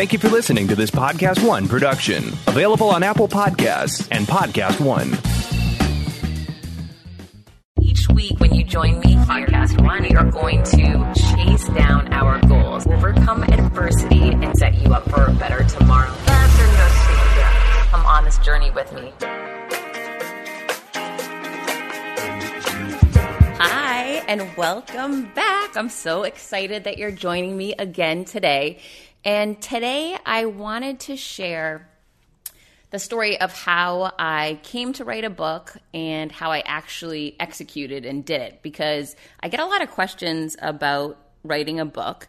Thank you for listening to this Podcast One production, available on Apple Podcasts and Podcast One. Each week, when you join me, Podcast One, we are going to chase down our goals, overcome adversity, and set you up for a better tomorrow. Come on this journey with me. Hi, and welcome back. I'm so excited that you're joining me again today. And today, I wanted to share the story of how I came to write a book and how I actually executed and did it because I get a lot of questions about writing a book.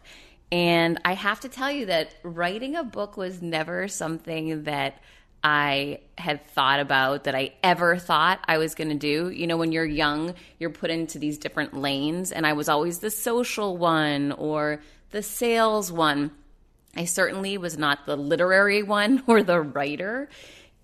And I have to tell you that writing a book was never something that I had thought about that I ever thought I was going to do. You know, when you're young, you're put into these different lanes, and I was always the social one or the sales one. I certainly was not the literary one or the writer,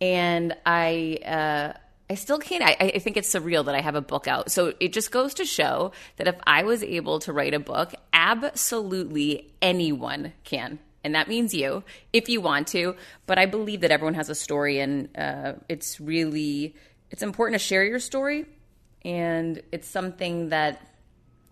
and I uh, I still can't. I, I think it's surreal that I have a book out. So it just goes to show that if I was able to write a book, absolutely anyone can. And that means you, if you want to. But I believe that everyone has a story, and uh, it's really it's important to share your story, and it's something that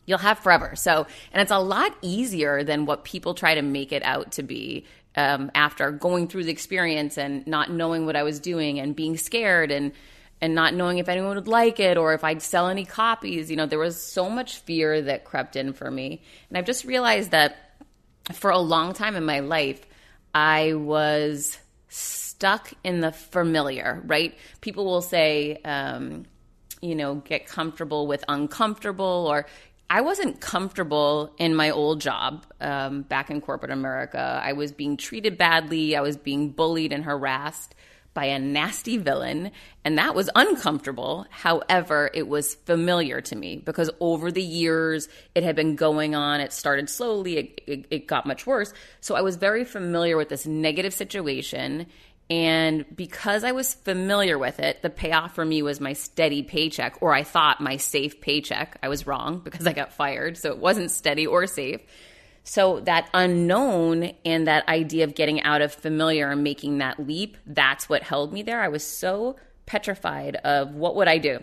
you'll have forever. So, and it's a lot easier than what people try to make it out to be um, after going through the experience and not knowing what I was doing and being scared and and not knowing if anyone would like it or if I'd sell any copies. You know, there was so much fear that crept in for me, and I've just realized that for a long time in my life, I was stuck in the familiar. Right? People will say. Um, you know, get comfortable with uncomfortable, or I wasn't comfortable in my old job um, back in corporate America. I was being treated badly. I was being bullied and harassed by a nasty villain, and that was uncomfortable. However, it was familiar to me because over the years it had been going on. It started slowly, it, it, it got much worse. So I was very familiar with this negative situation and because I was familiar with it, the payoff for me was my steady paycheck, or I thought my safe paycheck. I was wrong because I got fired. So it wasn't steady or safe. So that unknown and that idea of getting out of familiar and making that leap, that's what held me there. I was so petrified of what would I do?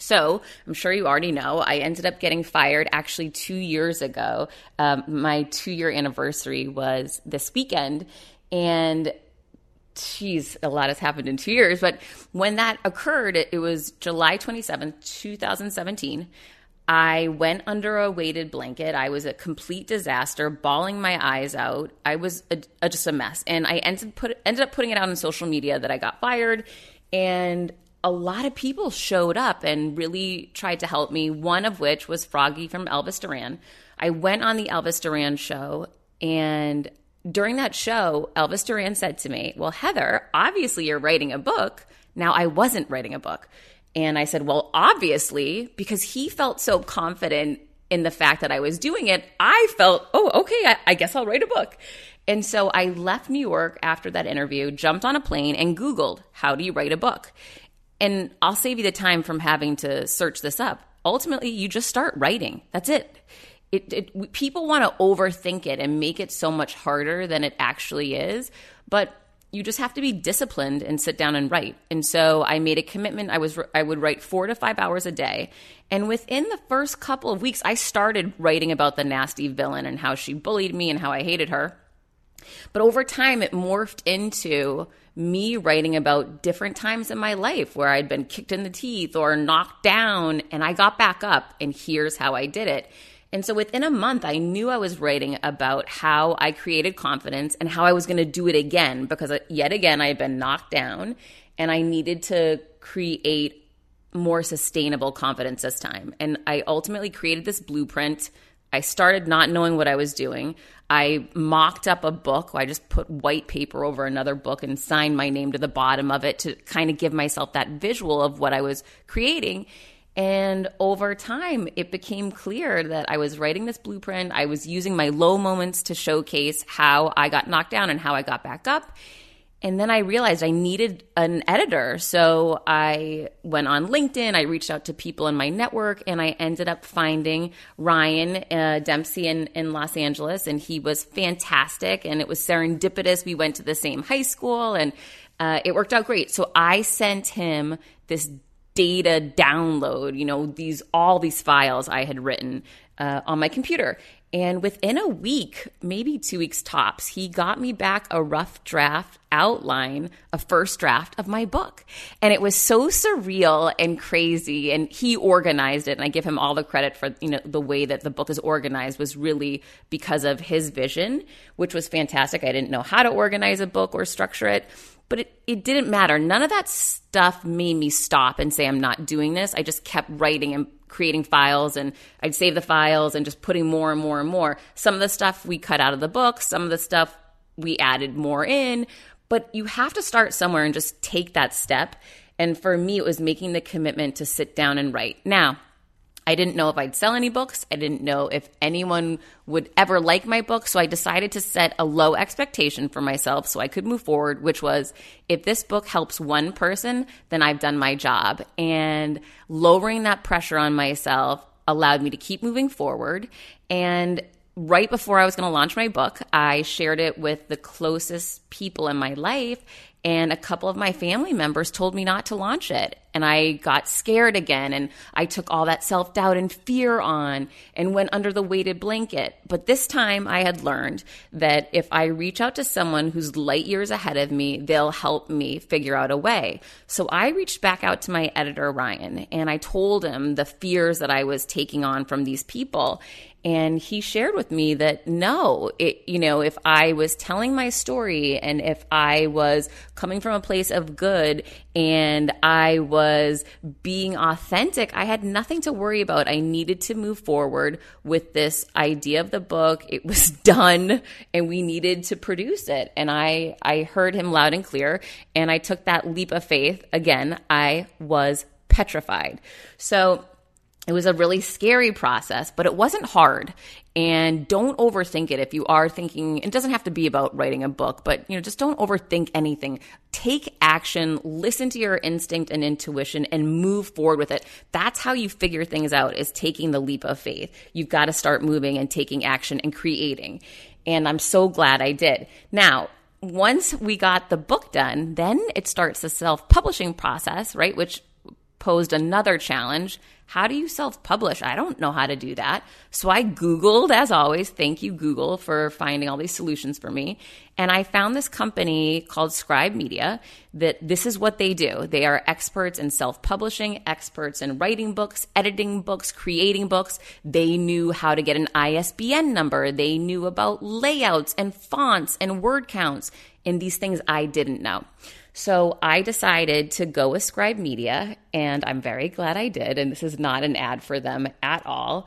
So I'm sure you already know, I ended up getting fired actually two years ago. Um, my two year anniversary was this weekend. And geez, a lot has happened in two years. But when that occurred, it, it was July 27th, 2017. I went under a weighted blanket. I was a complete disaster, bawling my eyes out. I was a, a, just a mess. And I ended, put, ended up putting it out on social media that I got fired. And a lot of people showed up and really tried to help me, one of which was Froggy from Elvis Duran. I went on the Elvis Duran show and during that show, Elvis Duran said to me, Well, Heather, obviously you're writing a book. Now, I wasn't writing a book. And I said, Well, obviously, because he felt so confident in the fact that I was doing it, I felt, Oh, okay, I, I guess I'll write a book. And so I left New York after that interview, jumped on a plane, and Googled, How do you write a book? And I'll save you the time from having to search this up. Ultimately, you just start writing. That's it it, it people want to overthink it and make it so much harder than it actually is but you just have to be disciplined and sit down and write. And so i made a commitment i was i would write 4 to 5 hours a day. And within the first couple of weeks i started writing about the nasty villain and how she bullied me and how i hated her. But over time it morphed into me writing about different times in my life where I'd been kicked in the teeth or knocked down and I got back up and here's how I did it. And so within a month, I knew I was writing about how I created confidence and how I was going to do it again because uh, yet again, I had been knocked down and I needed to create more sustainable confidence this time. And I ultimately created this blueprint. I started not knowing what I was doing. I mocked up a book. I just put white paper over another book and signed my name to the bottom of it to kind of give myself that visual of what I was creating. And over time, it became clear that I was writing this blueprint. I was using my low moments to showcase how I got knocked down and how I got back up. And then I realized I needed an editor. So I went on LinkedIn, I reached out to people in my network, and I ended up finding Ryan uh, Dempsey in, in Los Angeles. And he was fantastic. And it was serendipitous. We went to the same high school and uh, it worked out great. So I sent him this data download, you know, these all these files I had written uh, on my computer. And within a week, maybe two weeks tops, he got me back a rough draft outline, a first draft of my book. And it was so surreal and crazy. And he organized it. And I give him all the credit for, you know, the way that the book is organized was really because of his vision, which was fantastic. I didn't know how to organize a book or structure it but it, it didn't matter. None of that stuff made me stop and say, I'm not doing this. I just kept writing and creating files and I'd save the files and just putting more and more and more. Some of the stuff we cut out of the book, some of the stuff we added more in, but you have to start somewhere and just take that step. And for me, it was making the commitment to sit down and write. Now, I didn't know if I'd sell any books. I didn't know if anyone would ever like my book. So I decided to set a low expectation for myself so I could move forward, which was if this book helps one person, then I've done my job. And lowering that pressure on myself allowed me to keep moving forward. And right before I was going to launch my book, I shared it with the closest people in my life and a couple of my family members told me not to launch it. And I got scared again and I took all that self doubt and fear on and went under the weighted blanket. But this time I had learned that if I reach out to someone who's light years ahead of me, they'll help me figure out a way. So I reached back out to my editor, Ryan, and I told him the fears that I was taking on from these people and he shared with me that no it you know if i was telling my story and if i was coming from a place of good and i was being authentic i had nothing to worry about. I needed to move forward with this idea of the book. It was done and we needed to produce it. And i i heard him loud and clear and i took that leap of faith. Again i was petrified. So it was a really scary process, but it wasn't hard. And don't overthink it if you are thinking, it doesn't have to be about writing a book, but you know, just don't overthink anything. Take action, listen to your instinct and intuition and move forward with it. That's how you figure things out is taking the leap of faith. You've got to start moving and taking action and creating. And I'm so glad I did. Now, once we got the book done, then it starts the self publishing process, right? Which posed another challenge how do you self publish? I don't know how to do that. So I Googled, as always. Thank you, Google, for finding all these solutions for me. And I found this company called Scribe Media that this is what they do. They are experts in self publishing, experts in writing books, editing books, creating books. They knew how to get an ISBN number. They knew about layouts and fonts and word counts and these things I didn't know. So I decided to go with Scribe Media, and I'm very glad I did. And this is not an ad for them at all.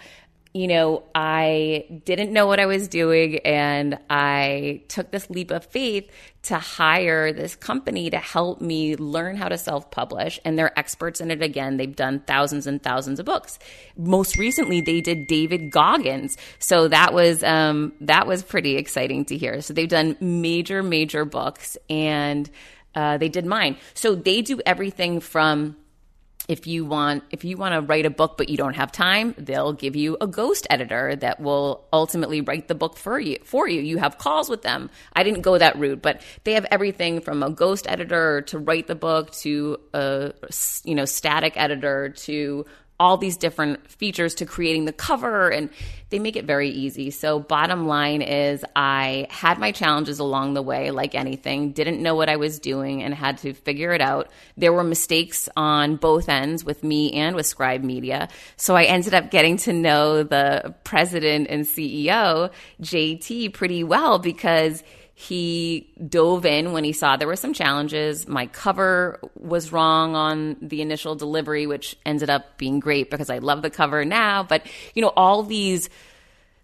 You know, I didn't know what I was doing, and I took this leap of faith to hire this company to help me learn how to self publish. And they're experts in it again. They've done thousands and thousands of books. Most recently, they did David Goggins. So that was, um, that was pretty exciting to hear. So they've done major, major books. And uh, they did mine. So they do everything from if you want if you want to write a book but you don't have time they'll give you a ghost editor that will ultimately write the book for you for you you have calls with them i didn't go that route but they have everything from a ghost editor to write the book to a you know static editor to all these different features to creating the cover and they make it very easy. So bottom line is I had my challenges along the way like anything, didn't know what I was doing and had to figure it out. There were mistakes on both ends with me and with Scribe Media. So I ended up getting to know the president and CEO, JT, pretty well because he dove in when he saw there were some challenges. My cover was wrong on the initial delivery, which ended up being great because I love the cover now. But, you know, all these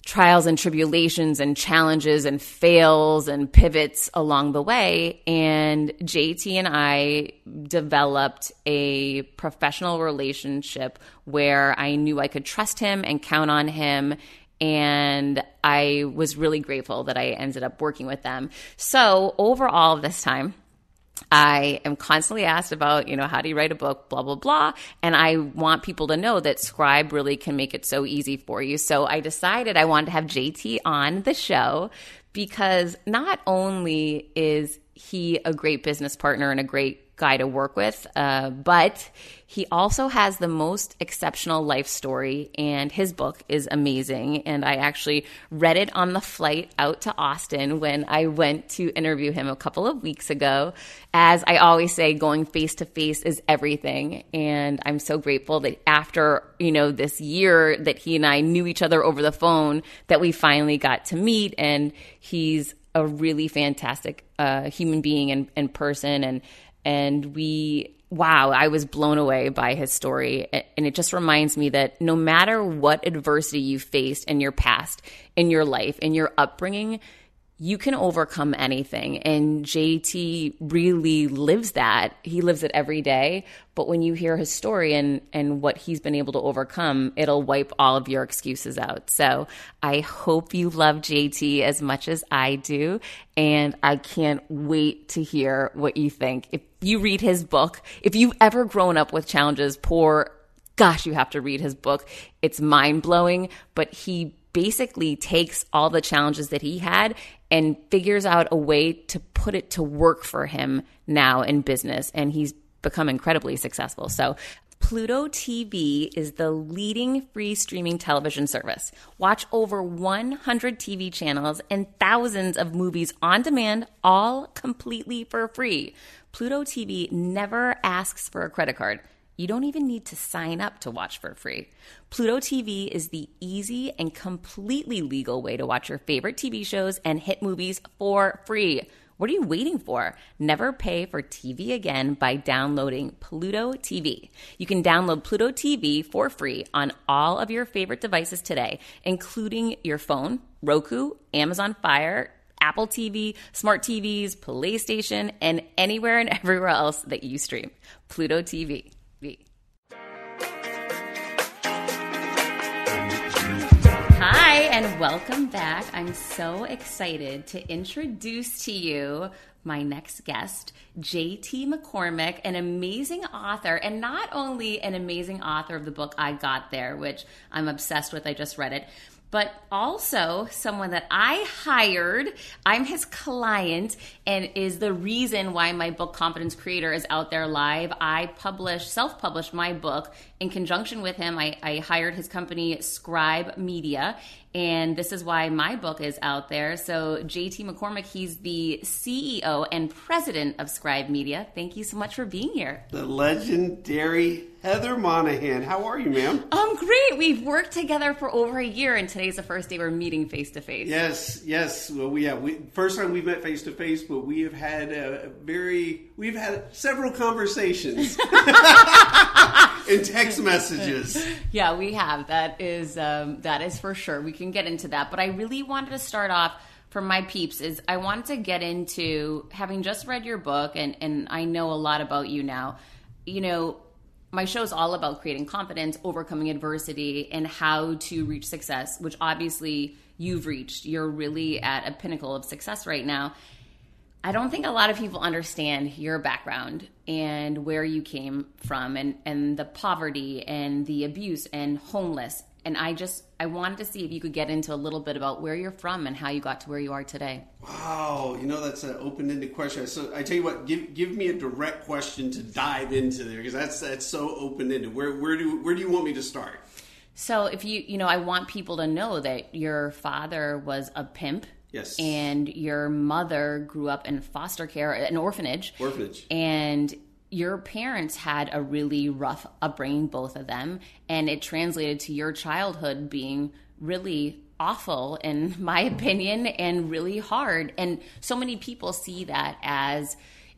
trials and tribulations and challenges and fails and pivots along the way. And JT and I developed a professional relationship where I knew I could trust him and count on him and I was really grateful that I ended up working with them. So, overall, this time, I am constantly asked about, you know, how do you write a book, blah, blah, blah. And I want people to know that Scribe really can make it so easy for you. So I decided I wanted to have JT on the show because not only is he a great business partner and a great guy to work with. Uh, but he also has the most exceptional life story, and his book is amazing. And I actually read it on the flight out to Austin when I went to interview him a couple of weeks ago. As I always say, going face to face is everything. And I'm so grateful that after, you know, this year that he and I knew each other over the phone, that we finally got to meet. And he's a really fantastic uh, human being and, and person. And and we wow, I was blown away by his story. And it just reminds me that no matter what adversity you faced in your past, in your life, in your upbringing, you can overcome anything. And JT really lives that. He lives it every day. But when you hear his story and, and what he's been able to overcome, it'll wipe all of your excuses out. So I hope you love JT as much as I do. And I can't wait to hear what you think. If you read his book, if you've ever grown up with challenges, poor gosh, you have to read his book. It's mind blowing, but he basically takes all the challenges that he had and figures out a way to put it to work for him now in business. And he's become incredibly successful. So Pluto TV is the leading free streaming television service. Watch over 100 TV channels and thousands of movies on demand, all completely for free. Pluto TV never asks for a credit card. You don't even need to sign up to watch for free. Pluto TV is the easy and completely legal way to watch your favorite TV shows and hit movies for free. What are you waiting for? Never pay for TV again by downloading Pluto TV. You can download Pluto TV for free on all of your favorite devices today, including your phone, Roku, Amazon Fire, Apple TV, smart TVs, PlayStation, and anywhere and everywhere else that you stream. Pluto TV. Hi, and welcome back. I'm so excited to introduce to you my next guest, JT McCormick, an amazing author, and not only an amazing author of the book I Got There, which I'm obsessed with, I just read it, but also someone that I hired. I'm his client and is the reason why my book Confidence Creator is out there live. I published, self published my book in conjunction with him. I, I hired his company, Scribe Media, and this is why my book is out there. So, JT McCormick, he's the CEO and president of Scribe Media. Thank you so much for being here. The legendary Heather Monahan. How are you, ma'am? I'm great. We've worked together for over a year, and today's the first day we're meeting face to face. Yes, yes. Well, we have. We, first time we've met face to face, but we have had a very. We've had several conversations. in text messages. Yeah, we have. That is um, that is for sure. We can get into that, but I really wanted to start off for my peeps is I wanted to get into having just read your book and and I know a lot about you now. You know, my show is all about creating confidence, overcoming adversity, and how to reach success, which obviously you've reached. You're really at a pinnacle of success right now. I don't think a lot of people understand your background and where you came from and, and the poverty and the abuse and homeless. And I just I wanted to see if you could get into a little bit about where you're from and how you got to where you are today. Wow, you know that's an open-ended question. So I tell you what, give give me a direct question to dive into there because that's that's so open-ended. Where where do where do you want me to start? So if you you know I want people to know that your father was a pimp Yes. And your mother grew up in foster care, an orphanage. Orphanage. And your parents had a really rough upbringing, both of them. And it translated to your childhood being really awful, in my opinion, and really hard. And so many people see that as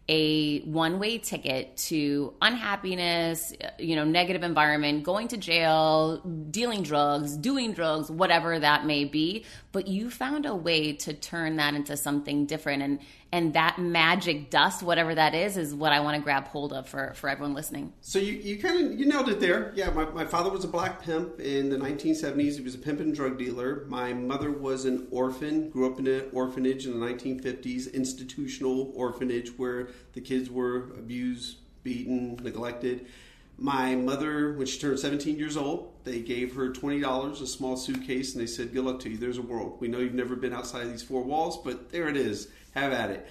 a one way ticket to unhappiness, you know, negative environment, going to jail, dealing drugs, doing drugs, whatever that may be. but you found a way to turn that into something different. And and that magic dust, whatever that is, is what I want to grab hold of for, for everyone listening. So you, you kind of you nailed it there. Yeah, my, my father was a black pimp in the 1970s. He was a pimp and drug dealer. My mother was an orphan, grew up in an orphanage in the 1950s, institutional orphanage where the kids were abused, beaten, neglected. My mother, when she turned 17 years old, they gave her $20, a small suitcase, and they said, Good luck to you. There's a world. We know you've never been outside of these four walls, but there it is. Have at it.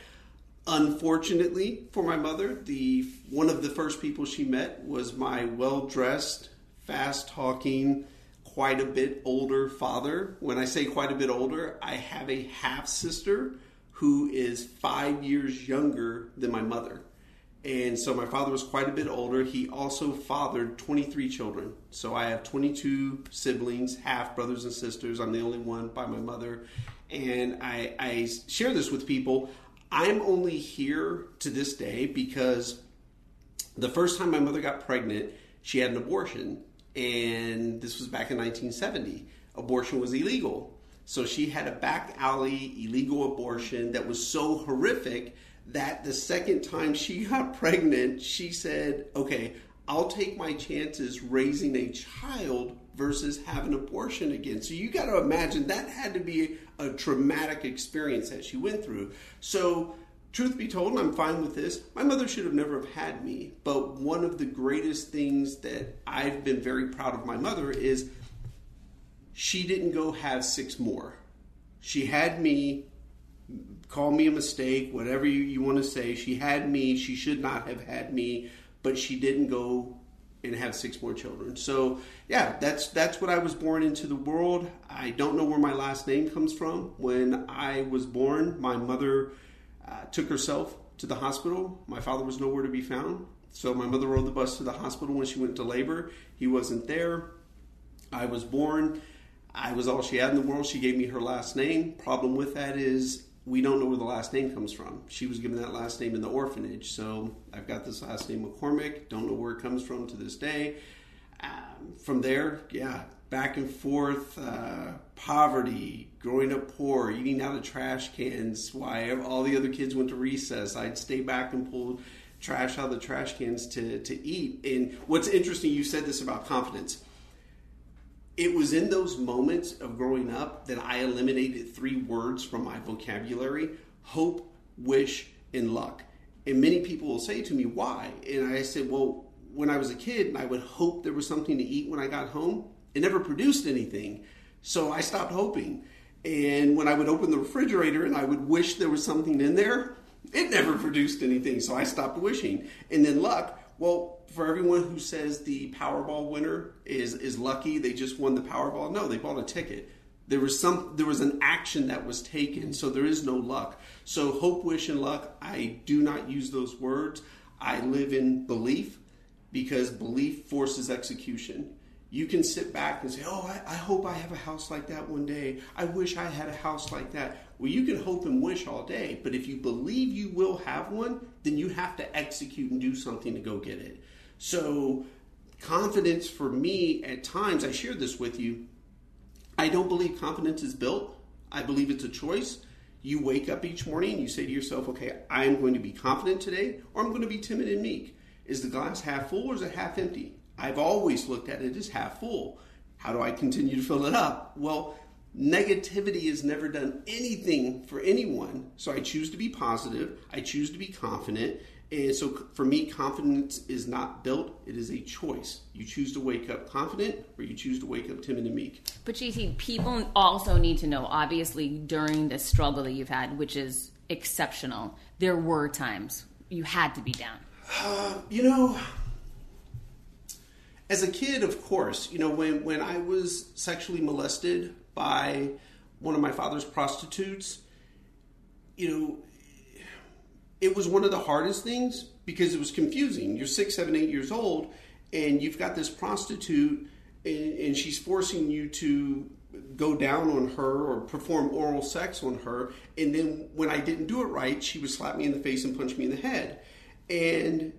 Unfortunately for my mother, the one of the first people she met was my well-dressed, fast-talking, quite a bit older father. When I say quite a bit older, I have a half sister who is 5 years younger than my mother. And so my father was quite a bit older. He also fathered 23 children. So I have 22 siblings, half brothers and sisters. I'm the only one by my mother. And I, I share this with people. I'm only here to this day because the first time my mother got pregnant, she had an abortion. And this was back in 1970. Abortion was illegal. So she had a back alley illegal abortion that was so horrific that the second time she got pregnant, she said, okay, I'll take my chances raising a child versus have an abortion again. So you got to imagine that had to be a traumatic experience that she went through. So, truth be told, I'm fine with this. My mother should have never have had me, but one of the greatest things that I've been very proud of my mother is she didn't go have six more. She had me call me a mistake, whatever you, you want to say. She had me. She should not have had me, but she didn't go and have six more children. So yeah, that's that's what I was born into the world. I don't know where my last name comes from. When I was born, my mother uh, took herself to the hospital. My father was nowhere to be found. So my mother rode the bus to the hospital when she went to labor. He wasn't there. I was born. I was all she had in the world. She gave me her last name. Problem with that is we don't know where the last name comes from. She was given that last name in the orphanage, so I've got this last name McCormick. Don't know where it comes from to this day. Um, from there, yeah, back and forth, uh, poverty, growing up poor, eating out of trash cans. Why all the other kids went to recess, I'd stay back and pull trash out of the trash cans to to eat. And what's interesting, you said this about confidence it was in those moments of growing up that I eliminated three words from my vocabulary hope, wish, and luck. And many people will say to me, why? And I said, well, when I was a kid, I would hope there was something to eat when I got home. It never produced anything. So I stopped hoping. And when I would open the refrigerator and I would wish there was something in there, it never produced anything. So I stopped wishing. And then luck, well, for everyone who says the Powerball winner is is lucky, they just won the Powerball. No, they bought a ticket. There was some there was an action that was taken, so there is no luck. So hope, wish, and luck, I do not use those words. I live in belief because belief forces execution. You can sit back and say, Oh, I, I, hope I have a house like that one day. I wish I had a house like that. Well, you can hope and wish all day, but if you believe you will have one, then you have to execute and do something to go get it. So, confidence for me at times, I share this with you. I don't believe confidence is built. I believe it's a choice. You wake up each morning and you say to yourself, okay, I am going to be confident today or I'm going to be timid and meek. Is the glass half full or is it half empty? I've always looked at it as half full. How do I continue to fill it up? Well, negativity has never done anything for anyone. So I choose to be positive. I choose to be confident. And so for me, confidence is not built, it is a choice. You choose to wake up confident or you choose to wake up timid and meek. But JT, people also need to know, obviously, during the struggle that you've had, which is exceptional, there were times you had to be down. Uh, you know, as a kid, of course, you know, when, when I was sexually molested by one of my father's prostitutes, you know, it was one of the hardest things because it was confusing. You're six, seven, eight years old, and you've got this prostitute, and, and she's forcing you to go down on her or perform oral sex on her. And then when I didn't do it right, she would slap me in the face and punch me in the head. And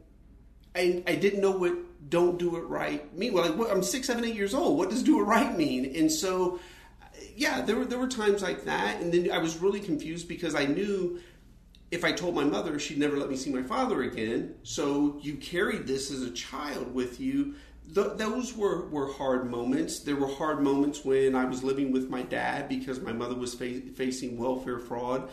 I, I didn't know what don't do it right mean. Well, I'm six, seven, eight years old. What does do it right mean? And so yeah, there were there were times like that, and then I was really confused because I knew if I told my mother, she'd never let me see my father again. So you carried this as a child with you. Th- those were, were hard moments. There were hard moments when I was living with my dad because my mother was fa- facing welfare fraud.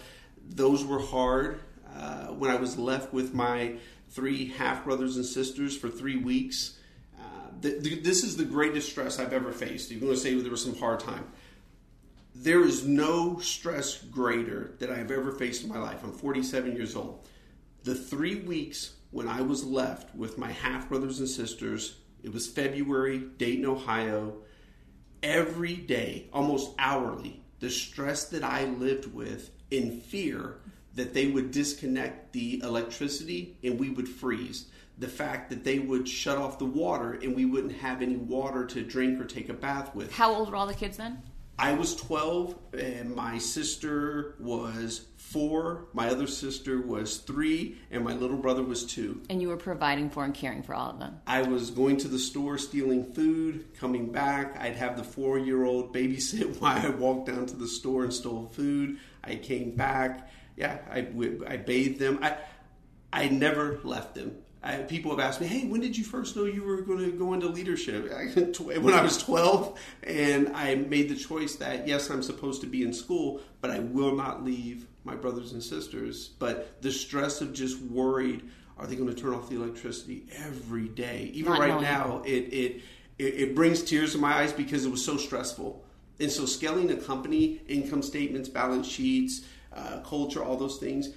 Those were hard. Uh, when I was left with my three half brothers and sisters for three weeks, uh, th- th- this is the greatest stress I've ever faced. You're going to say there was some hard time there is no stress greater that I've ever faced in my life. I'm 47 years old. The three weeks when I was left with my half brothers and sisters, it was February, Dayton, Ohio. Every day, almost hourly, the stress that I lived with in fear that they would disconnect the electricity and we would freeze. The fact that they would shut off the water and we wouldn't have any water to drink or take a bath with. How old were all the kids then? I was 12 and my sister was four, my other sister was three, and my little brother was two. And you were providing for and caring for all of them. I was going to the store stealing food, coming back. I'd have the four year old babysit while I walked down to the store and stole food. I came back. Yeah, I, I bathed them. I, I never left them. I, people have asked me, "Hey, when did you first know you were going to go into leadership?" when I was 12, and I made the choice that yes, I'm supposed to be in school, but I will not leave my brothers and sisters. But the stress of just worried, are they going to turn off the electricity every day? Even Not right knowing. now, it, it it it brings tears to my eyes because it was so stressful. And so, scaling a company, income statements, balance sheets, uh, culture, all those things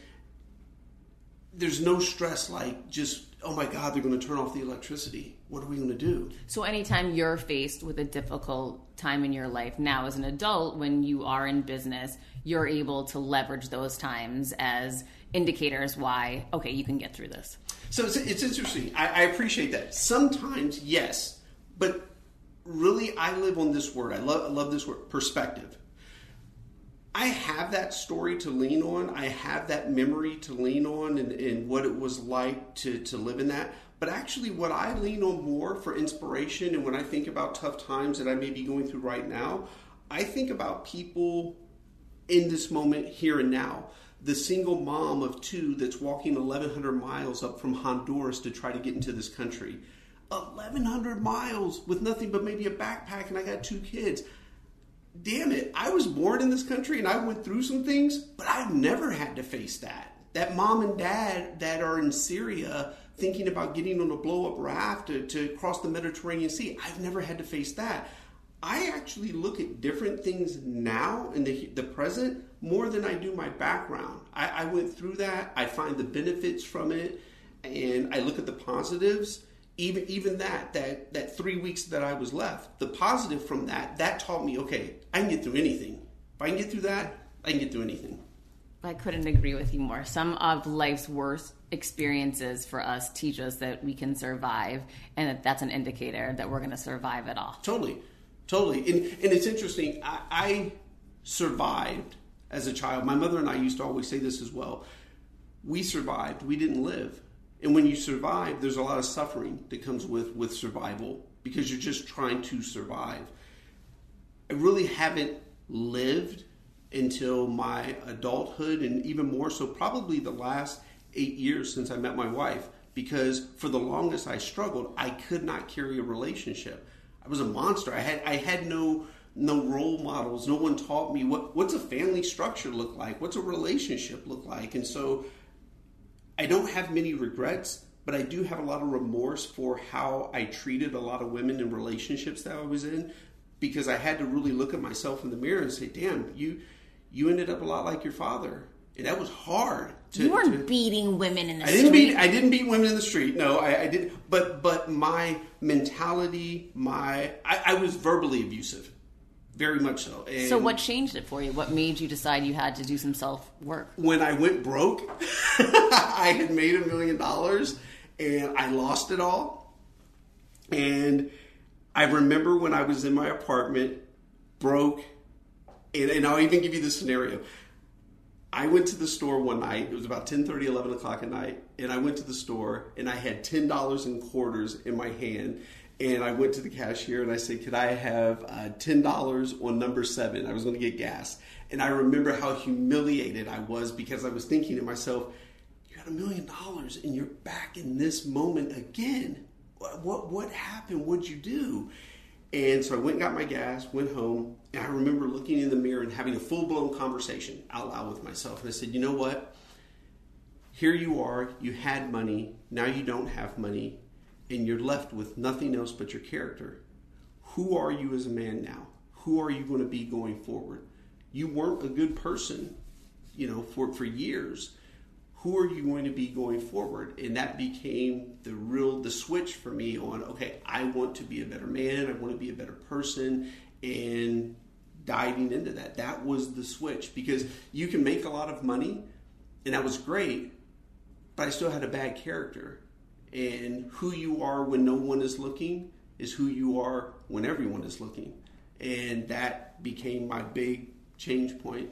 there's no stress like just oh my god they're going to turn off the electricity. What are we going to do? So, anytime you're faced with a difficult time in your life now as an adult, when you are in business, you're able to leverage those times as indicators why, okay, you can get through this. so it's, it's interesting. I, I appreciate that. Sometimes yes but really i live on this word. I love, I love this word perspective I have that story to lean on. I have that memory to lean on and, and what it was like to, to live in that. But actually, what I lean on more for inspiration and when I think about tough times that I may be going through right now, I think about people in this moment here and now. The single mom of two that's walking 1,100 miles up from Honduras to try to get into this country. 1,100 miles with nothing but maybe a backpack, and I got two kids damn it, I was born in this country and I went through some things, but I've never had to face that. That mom and dad that are in Syria thinking about getting on a blow up raft to, to cross the Mediterranean Sea, I've never had to face that. I actually look at different things now in the, the present more than I do my background. I, I went through that, I find the benefits from it, and I look at the positives even even that that that three weeks that I was left, the positive from that that taught me okay, I can get through anything. If I can get through that, I can get through anything. I couldn't agree with you more. Some of life's worst experiences for us teach us that we can survive, and that that's an indicator that we're going to survive it all. Totally, totally. And and it's interesting. I, I survived as a child. My mother and I used to always say this as well. We survived. We didn't live. And when you survive, there's a lot of suffering that comes with with survival because you're just trying to survive. I really haven't lived until my adulthood and even more so probably the last 8 years since I met my wife because for the longest I struggled, I could not carry a relationship. I was a monster. I had I had no no role models. No one taught me what what's a family structure look like? What's a relationship look like? And so I don't have many regrets, but I do have a lot of remorse for how I treated a lot of women in relationships that I was in because I had to really look at myself in the mirror and say, "Damn, you you ended up a lot like your father." And that was hard. To, You weren't to- beating women in the I didn't street. beat I didn't beat women in the street. No, I, I did. But but my mentality, my I, I was verbally abusive, very much so. And so, what changed it for you? What made you decide you had to do some self work? when I went broke, I had made a million dollars and I lost it all. And I remember when I was in my apartment, broke, and, and I'll even give you the scenario. I went to the store one night. It was about 10 11 o'clock at night. And I went to the store and I had $10 in quarters in my hand. and I went to the cashier and I said, "Could I have uh, ten dollars on number seven? I was going to get gas." And I remember how humiliated I was because I was thinking to myself, "You got a million dollars and you're back in this moment again. What what, what happened? What'd you do?" And so I went and got my gas, went home, and I remember looking in the mirror and having a full blown conversation out loud with myself. And I said, "You know what?" Here you are, you had money, now you don't have money and you're left with nothing else but your character. Who are you as a man now? Who are you going to be going forward? You weren't a good person, you know, for, for years. Who are you going to be going forward? And that became the real the switch for me on okay, I want to be a better man, I want to be a better person, and diving into that. That was the switch because you can make a lot of money, and that was great, but I still had a bad character and who you are when no one is looking is who you are when everyone is looking. And that became my big change point.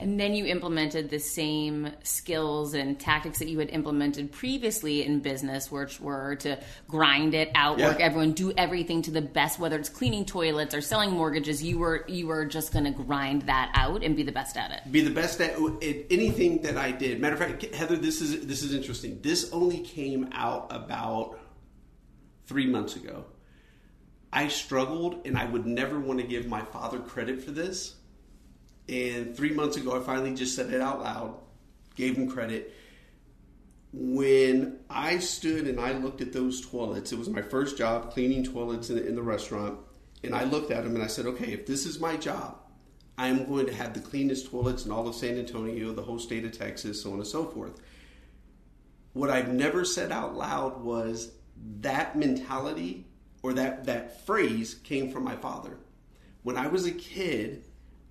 And then you implemented the same skills and tactics that you had implemented previously in business, which were to grind it, outwork yeah. everyone, do everything to the best, whether it's cleaning toilets or selling mortgages. You were you were just going to grind that out and be the best at it. Be the best at, at anything that I did. Matter of fact, Heather, this is this is interesting. This only came out about three months ago. I struggled, and I would never want to give my father credit for this and three months ago, I finally just said it out loud, gave him credit. when I stood and I looked at those toilets, it was my first job cleaning toilets in, in the restaurant. And I looked at them and I said, okay, if this is my job, I'm going to have the cleanest toilets in all of San Antonio, the whole state of Texas, so on and so forth. What I've never said out loud was that mentality or that, that phrase came from my father. When I was a kid,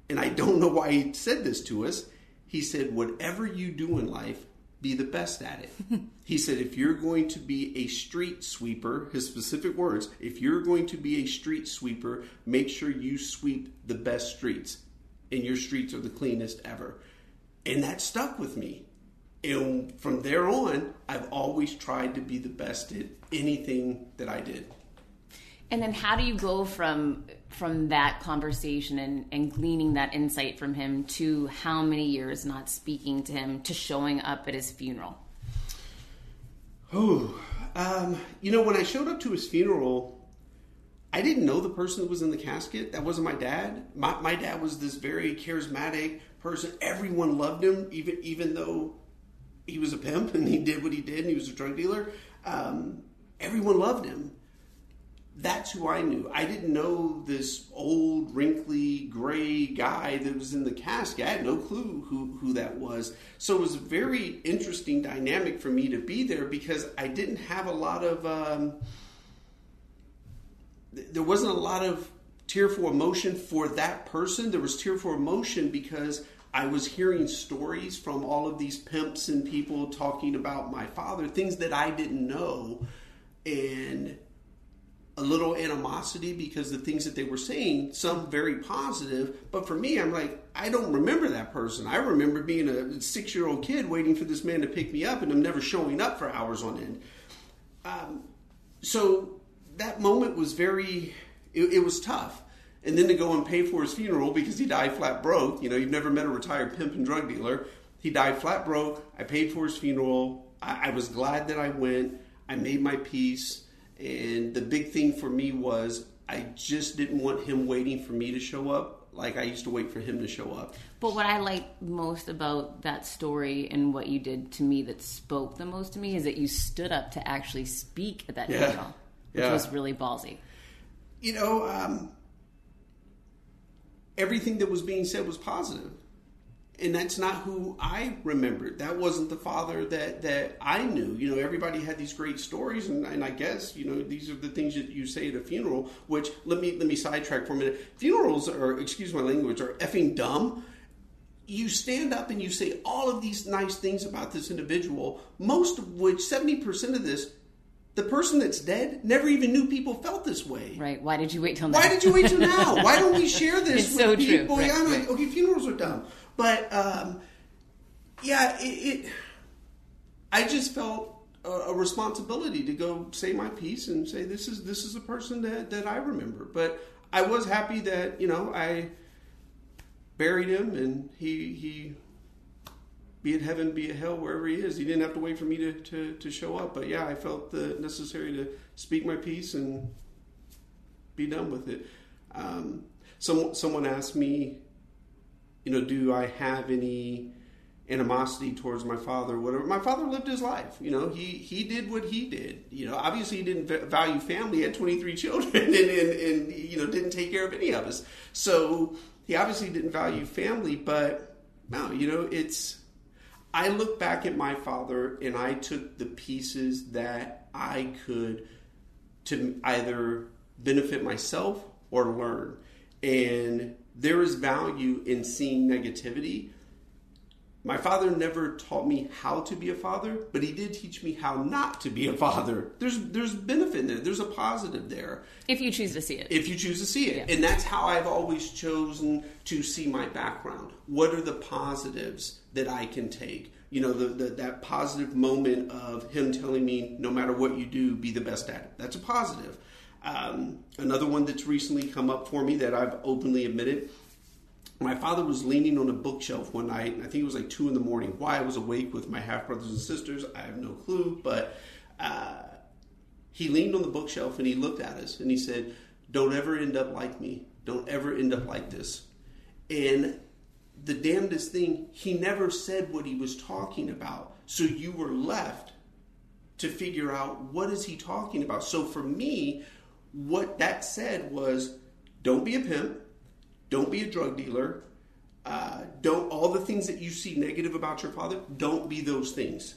and I don't know why he said this to us, he said, Whatever you do in life, be the best at it. he said, if you're going to be a street sweeper, his specific words, if you're going to be a street sweeper, make sure you sweep the best streets. And your streets are the cleanest ever. And that stuck with me. And from there on, I've always tried to be the best at anything that I did. And then how do you go from from that conversation and, and gleaning that insight from him to how many years not speaking to him to showing up at his funeral? Oh, um, you know, when I showed up to his funeral, I didn't know the person that was in the casket. That wasn't my dad. My, my dad was this very charismatic person. Everyone loved him, even even though he was a pimp and he did what he did and he was a drug dealer. Um, everyone loved him that's who I knew. I didn't know this old, wrinkly, gray guy that was in the casket. I had no clue who, who that was. So it was a very interesting dynamic for me to be there because I didn't have a lot of, um, there wasn't a lot of tearful emotion for that person. There was tearful emotion because I was hearing stories from all of these pimps and people talking about my father, things that I didn't know. And a little animosity because the things that they were saying, some very positive, but for me, I'm like, I don't remember that person. I remember being a six year old kid waiting for this man to pick me up and I'm never showing up for hours on end. Um, so that moment was very, it, it was tough. And then to go and pay for his funeral because he died flat broke. You know, you've never met a retired pimp and drug dealer. He died flat broke. I paid for his funeral. I, I was glad that I went. I made my peace and the big thing for me was I just didn't want him waiting for me to show up like I used to wait for him to show up. But what I like most about that story and what you did to me that spoke the most to me is that you stood up to actually speak at that yeah. funeral, which yeah. was really ballsy. You know, um, everything that was being said was positive and that's not who I remembered. That wasn't the father that that I knew. You know, everybody had these great stories, and, and I guess you know these are the things that you say at a funeral. Which let me let me sidetrack for a minute. Funerals are, excuse my language, are effing dumb. You stand up and you say all of these nice things about this individual, most of which seventy percent of this the person that's dead never even knew people felt this way. Right. Why did you wait till now? Why did you wait till now? Why don't we share this it's with so people? True. Right, yeah, I'm right. like, okay, funerals are dumb. But um, yeah, it, it, I just felt a, a, responsibility to go say my piece and say this is this is a person that that I remember. But I was happy that you know I buried him and he he be it heaven, be it hell, wherever he is. He didn't have to wait for me to, to, to show up. But yeah, I felt the necessary to speak my piece and be done with it. Um, some, someone asked me you know, do I have any animosity towards my father whatever? My father lived his life you know he he did what he did you know. Obviously he didn't value family had 23 children and, and, and you know didn't take care of any of us. So he obviously didn't value family but no you know it's i look back at my father and i took the pieces that i could to either benefit myself or learn. And there is value in seeing negativity. My father never taught me how to be a father, but he did teach me how not to be a father. There's there's benefit in there. There's a positive there. If you choose to see it. If you choose to see it. Yeah. And that's how I've always chosen to see my background. What are the positives that I can take? You know, the, the, that positive moment of him telling me, no matter what you do, be the best at it. That's a positive. Um, another one that's recently come up for me that I've openly admitted. My father was leaning on a bookshelf one night, and I think it was like two in the morning. Why I was awake with my half brothers and sisters, I have no clue. But uh, he leaned on the bookshelf and he looked at us and he said, "Don't ever end up like me. Don't ever end up like this." And the damnedest thing, he never said what he was talking about. So you were left to figure out what is he talking about. So for me, what that said was don't be a pimp, don't be a drug dealer, uh, don't all the things that you see negative about your father, don't be those things.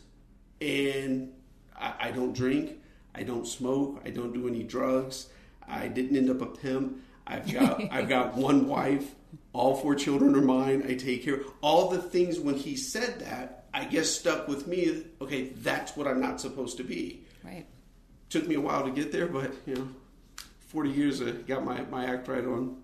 And I, I don't drink, I don't smoke, I don't do any drugs, I didn't end up a pimp. I've got I've got one wife, all four children are mine. I take care. All the things when he said that, I guess stuck with me. Okay, that's what I'm not supposed to be. Right. Took me a while to get there, but you know, 40 years I got my my act right on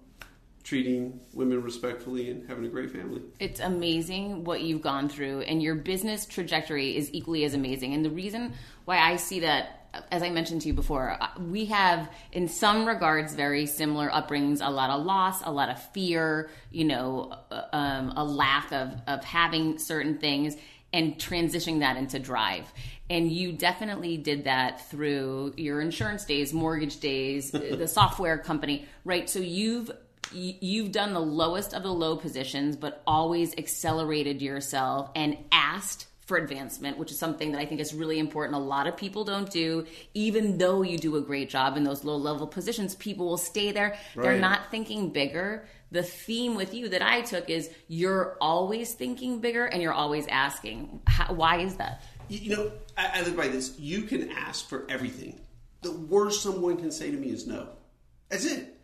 treating women respectfully and having a great family. It's amazing what you've gone through, and your business trajectory is equally as amazing. And the reason why I see that as I mentioned to you before, uh, we have, in some regards, very similar upbringings. A lot of loss, a lot of fear, you know, uh, um, a lack of of having certain things, and transitioning that into drive. And you definitely did that through your insurance days, mortgage days, the software company, right? So you've you've done the lowest of the low positions, but always accelerated yourself and asked for advancement, which is something that I think is really important. A lot of people don't do, even though you do a great job in those low level positions, people will stay there. Right. They're not thinking bigger. The theme with you that I took is you're always thinking bigger and you're always asking. How, why is that? You know, I, I live by this. You can ask for everything. The worst someone can say to me is no. That's it.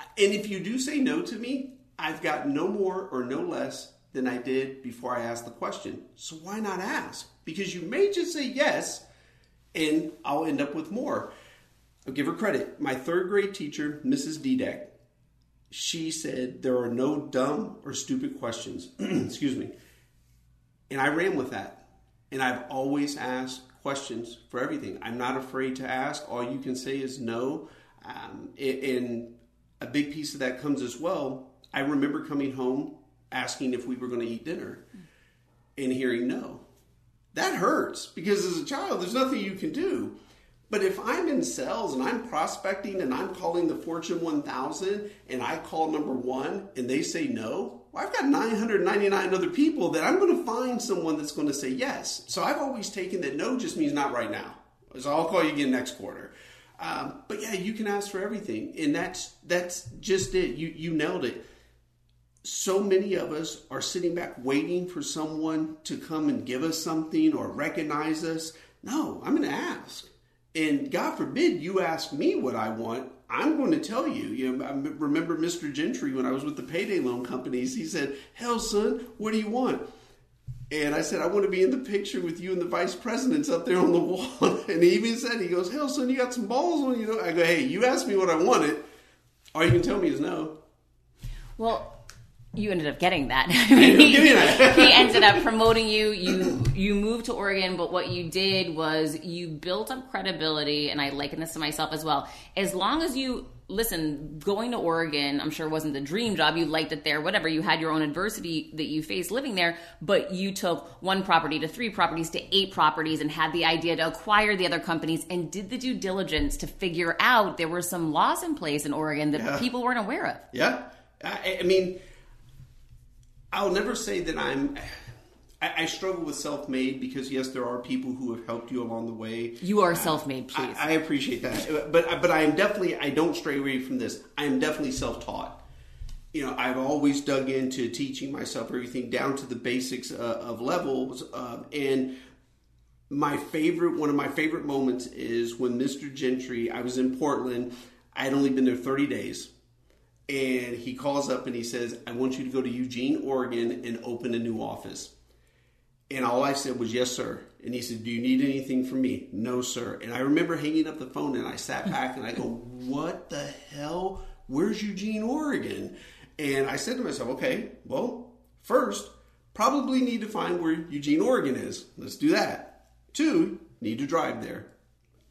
And if you do say no to me, I've got no more or no less than I did before I asked the question. So why not ask? Because you may just say yes and I'll end up with more. I'll give her credit. My third grade teacher, Mrs. Dudek, she said there are no dumb or stupid questions. Excuse me. And I ran with that. And I've always asked questions for everything. I'm not afraid to ask. All you can say is no. Um, and a big piece of that comes as well. I remember coming home asking if we were going to eat dinner and hearing no. That hurts because as a child, there's nothing you can do. But if I'm in sales and I'm prospecting and I'm calling the Fortune 1000 and I call number one and they say no, well, I've got 999 other people that I'm going to find someone that's going to say yes. So I've always taken that no just means not right now. So I'll call you again next quarter. Um, but yeah, you can ask for everything, and that's that's just it. You you nailed it so many of us are sitting back waiting for someone to come and give us something or recognize us. No, I'm going to ask. And God forbid you ask me what I want. I'm going to tell you. You know, I remember Mr. Gentry when I was with the payday loan companies. He said, "Hell, son, what do you want?" And I said, "I want to be in the picture with you and the vice presidents up there on the wall." And he even said, "He goes, hell, son, you got some balls on you." Know? I go, "Hey, you asked me what I wanted. All you can tell me is no." Well, you ended up getting that. I mean, he, he, ended up promoting you. You you moved to Oregon, but what you did was you built up credibility, and I liken this to myself as well. As long as you listen, going to Oregon, I'm sure wasn't the dream job. You liked it there, whatever. You had your own adversity that you faced living there, but you took one property to three properties to eight properties and had the idea to acquire the other companies and did the due diligence to figure out there were some laws in place in Oregon that yeah. people weren't aware of. Yeah. I, I mean, I'll never say that I'm. I, I struggle with self-made because yes, there are people who have helped you along the way. You are uh, self-made, please. I, I, appreciate that, but but I am definitely I don't stray away from this. I am definitely self-taught. You know, I've always dug into teaching myself everything down to the basics uh, of levels, uh, and my favorite one of my favorite moments is when Mr. Gentry. I was in Portland. I had only been there thirty days and he calls up and he says, I want you to go to Eugene, Oregon and open a new office. And all I said was, Yes, sir. And he said, Do you need anything from me? No, sir. And I remember hanging up the phone and I sat back and I go, What the hell? Where's Eugene, Oregon? And I said to myself, Okay, well, first, probably need to find where Eugene, Oregon is. Let's do that. Two, need to drive there.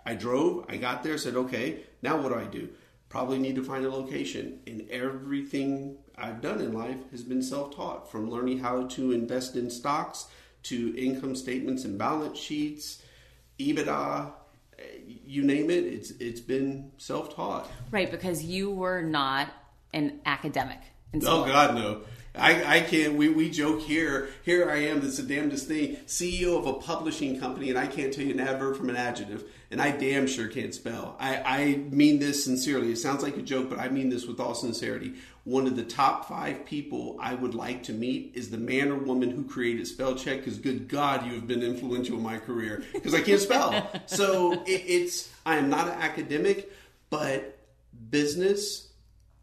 I drove, I got there, said, Okay, now what do I do? Probably need to find a location. And everything I've done in life has been self taught from learning how to invest in stocks to income statements and balance sheets, EBITDA, you name it, it's it's been self taught. Right, because you were not an academic. oh God, no. I, I can't. We, we joke here. Here I am. That's the damnedest thing. CEO of a publishing company, and I can't tell you an adverb from an adjective, and I damn sure can't spell. I, I mean this sincerely. It sounds like a joke, but I mean this with all sincerity. One of the top five people I would like to meet is the man or woman who created spell check. Because good God, you have been influential in my career. Because I can't spell. so it, it's. I am not an academic, but business.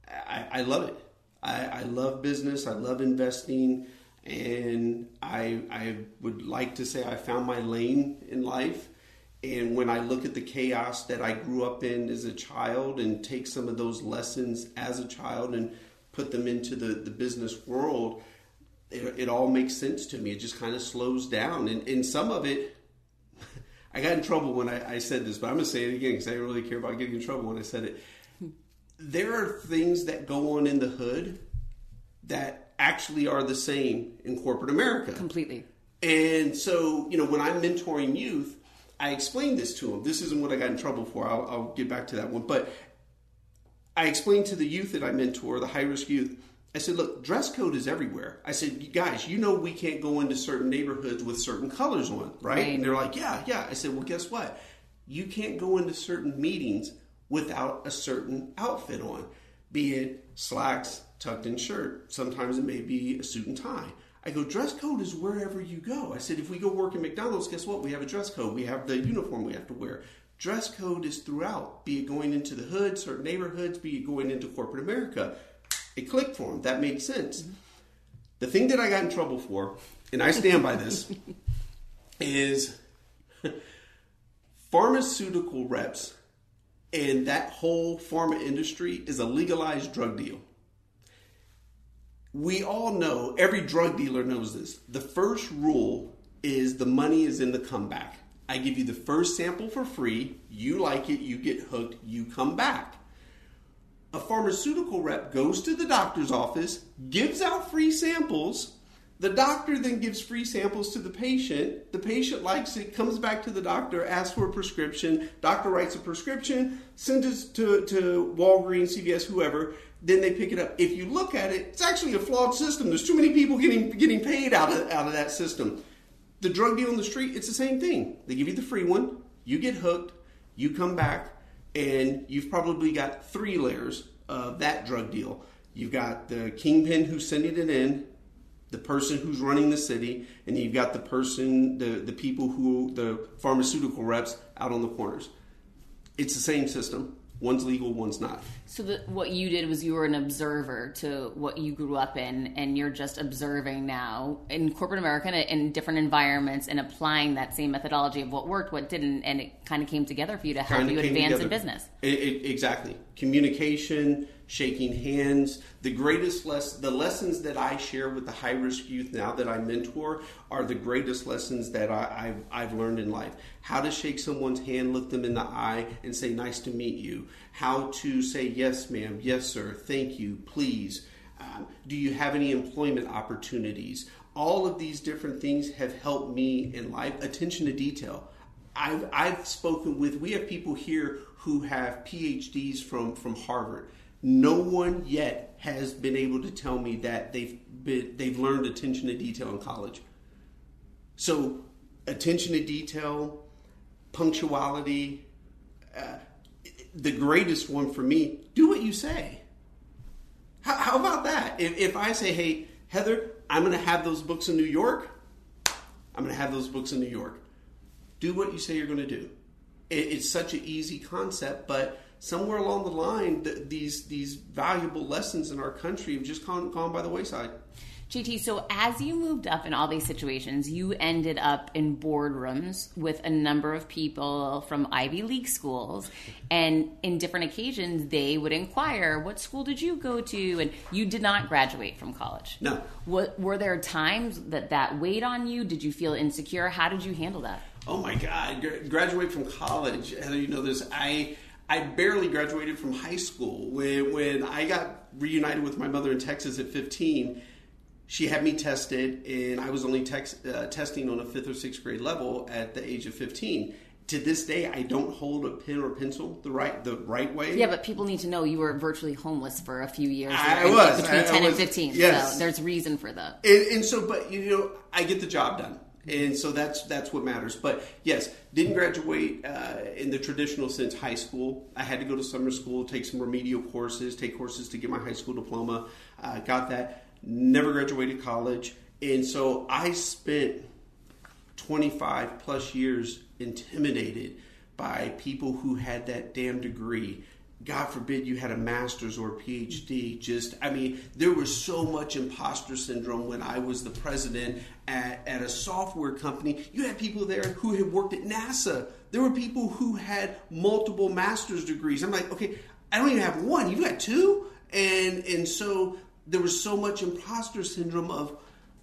I, I love it. I, I love business. I love investing, and I I would like to say I found my lane in life. And when I look at the chaos that I grew up in as a child and take some of those lessons as a child and put them into the, the business world, it, it all makes sense to me. It just kind of slows down. And, and some of it, I got in trouble when I, I said this, but I'm going to say it again because I don't really care about getting in trouble when I said it there are things that go on in the hood that actually are the same in corporate America. Completely. And so, you know, when I'm mentoring youth, I explain this to them. This isn't what I got in trouble for. I'll, I'll get back to that one. But I explained to the youth that I mentor, the high risk youth, I said, look, dress code is everywhere. I said, guys, you know we can't go into certain neighborhoods with certain colors on, right? right? And they're like, yeah, yeah. I said, well, guess what? You can't go into certain meetings without a certain outfit on, be it slacks, tucked in shirt. Sometimes it may be a suit and tie. I go, dress code is wherever you go. I said, if we go work at McDonald's, guess what? We have a dress code. We have the uniform we have to wear. Dress code is throughout, be it going into the hood, certain neighborhoods, be it going into corporate America. It clicked for them. That made sense. Mm-hmm. The thing that I got in trouble for, and I stand by this, is pharmaceutical reps and that whole pharma industry is a legalized drug deal. We all know, every drug dealer knows this. The first rule is the money is in the comeback. I give you the first sample for free, you like it, you get hooked, you come back. A pharmaceutical rep goes to the doctor's office, gives out free samples, the doctor then gives free samples to the patient. The patient likes it, comes back to the doctor, asks for a prescription. Doctor writes a prescription, sends it to, to Walgreens, CVS, whoever. Then they pick it up. If you look at it, it's actually a flawed system. There's too many people getting getting paid out of out of that system. The drug deal on the street, it's the same thing. They give you the free one, you get hooked, you come back, and you've probably got three layers of that drug deal. You've got the kingpin who's sending it in, the person who's running the city, and you've got the person, the, the people who, the pharmaceutical reps out on the corners. It's the same system. One's legal, one's not. So the, what you did was you were an observer to what you grew up in, and you're just observing now in corporate America in different environments and applying that same methodology of what worked, what didn't, and it kind of came together for you to help you advance together. in business. It, it, exactly, communication, shaking hands. The greatest less the lessons that I share with the high risk youth now that I mentor are the greatest lessons that I, I've, I've learned in life. How to shake someone's hand, look them in the eye, and say, Nice to meet you. How to say, Yes, ma'am, yes, sir, thank you, please. Um, do you have any employment opportunities? All of these different things have helped me in life. Attention to detail. I've, I've spoken with, we have people here who have PhDs from, from Harvard no one yet has been able to tell me that they've been, they've learned attention to detail in college. So, attention to detail, punctuality, uh, the greatest one for me, do what you say. How, how about that? If, if I say, hey, Heather, I'm going to have those books in New York, I'm going to have those books in New York. Do what you say you're going to do. It, it's such an easy concept, but somewhere along the line, th- these these valuable lessons in our country have just gone, gone by the wayside. JT, so as you moved up in all these situations, you ended up in boardrooms with a number of people from Ivy League schools. And in different occasions, they would inquire, What school did you go to? And you did not graduate from college. No. What, were there times that that weighed on you? Did you feel insecure? How did you handle that? Oh my God, graduate from college. Heather, you know this. I I barely graduated from high school. When, when I got reunited with my mother in Texas at 15, she had me tested, and I was only tex- uh, testing on a fifth or sixth grade level at the age of 15. to this day, I don't hold a pen or pencil the right the right way. Yeah, but people need to know you were virtually homeless for a few years. I was. between I- I ten was- and fifteen. yes. So there's reason for that. And, and so, but you know, I get the job done, and so that's that's what matters. But yes, didn't graduate uh, in the traditional sense. High school, I had to go to summer school, take some remedial courses, take courses to get my high school diploma. Uh, got that. Never graduated college, and so I spent 25 plus years intimidated by people who had that damn degree. God forbid you had a master's or a PhD. Just, I mean, there was so much imposter syndrome when I was the president at, at a software company. You had people there who had worked at NASA. There were people who had multiple master's degrees. I'm like, okay, I don't even have one. You've got two? And, and so there was so much imposter syndrome of,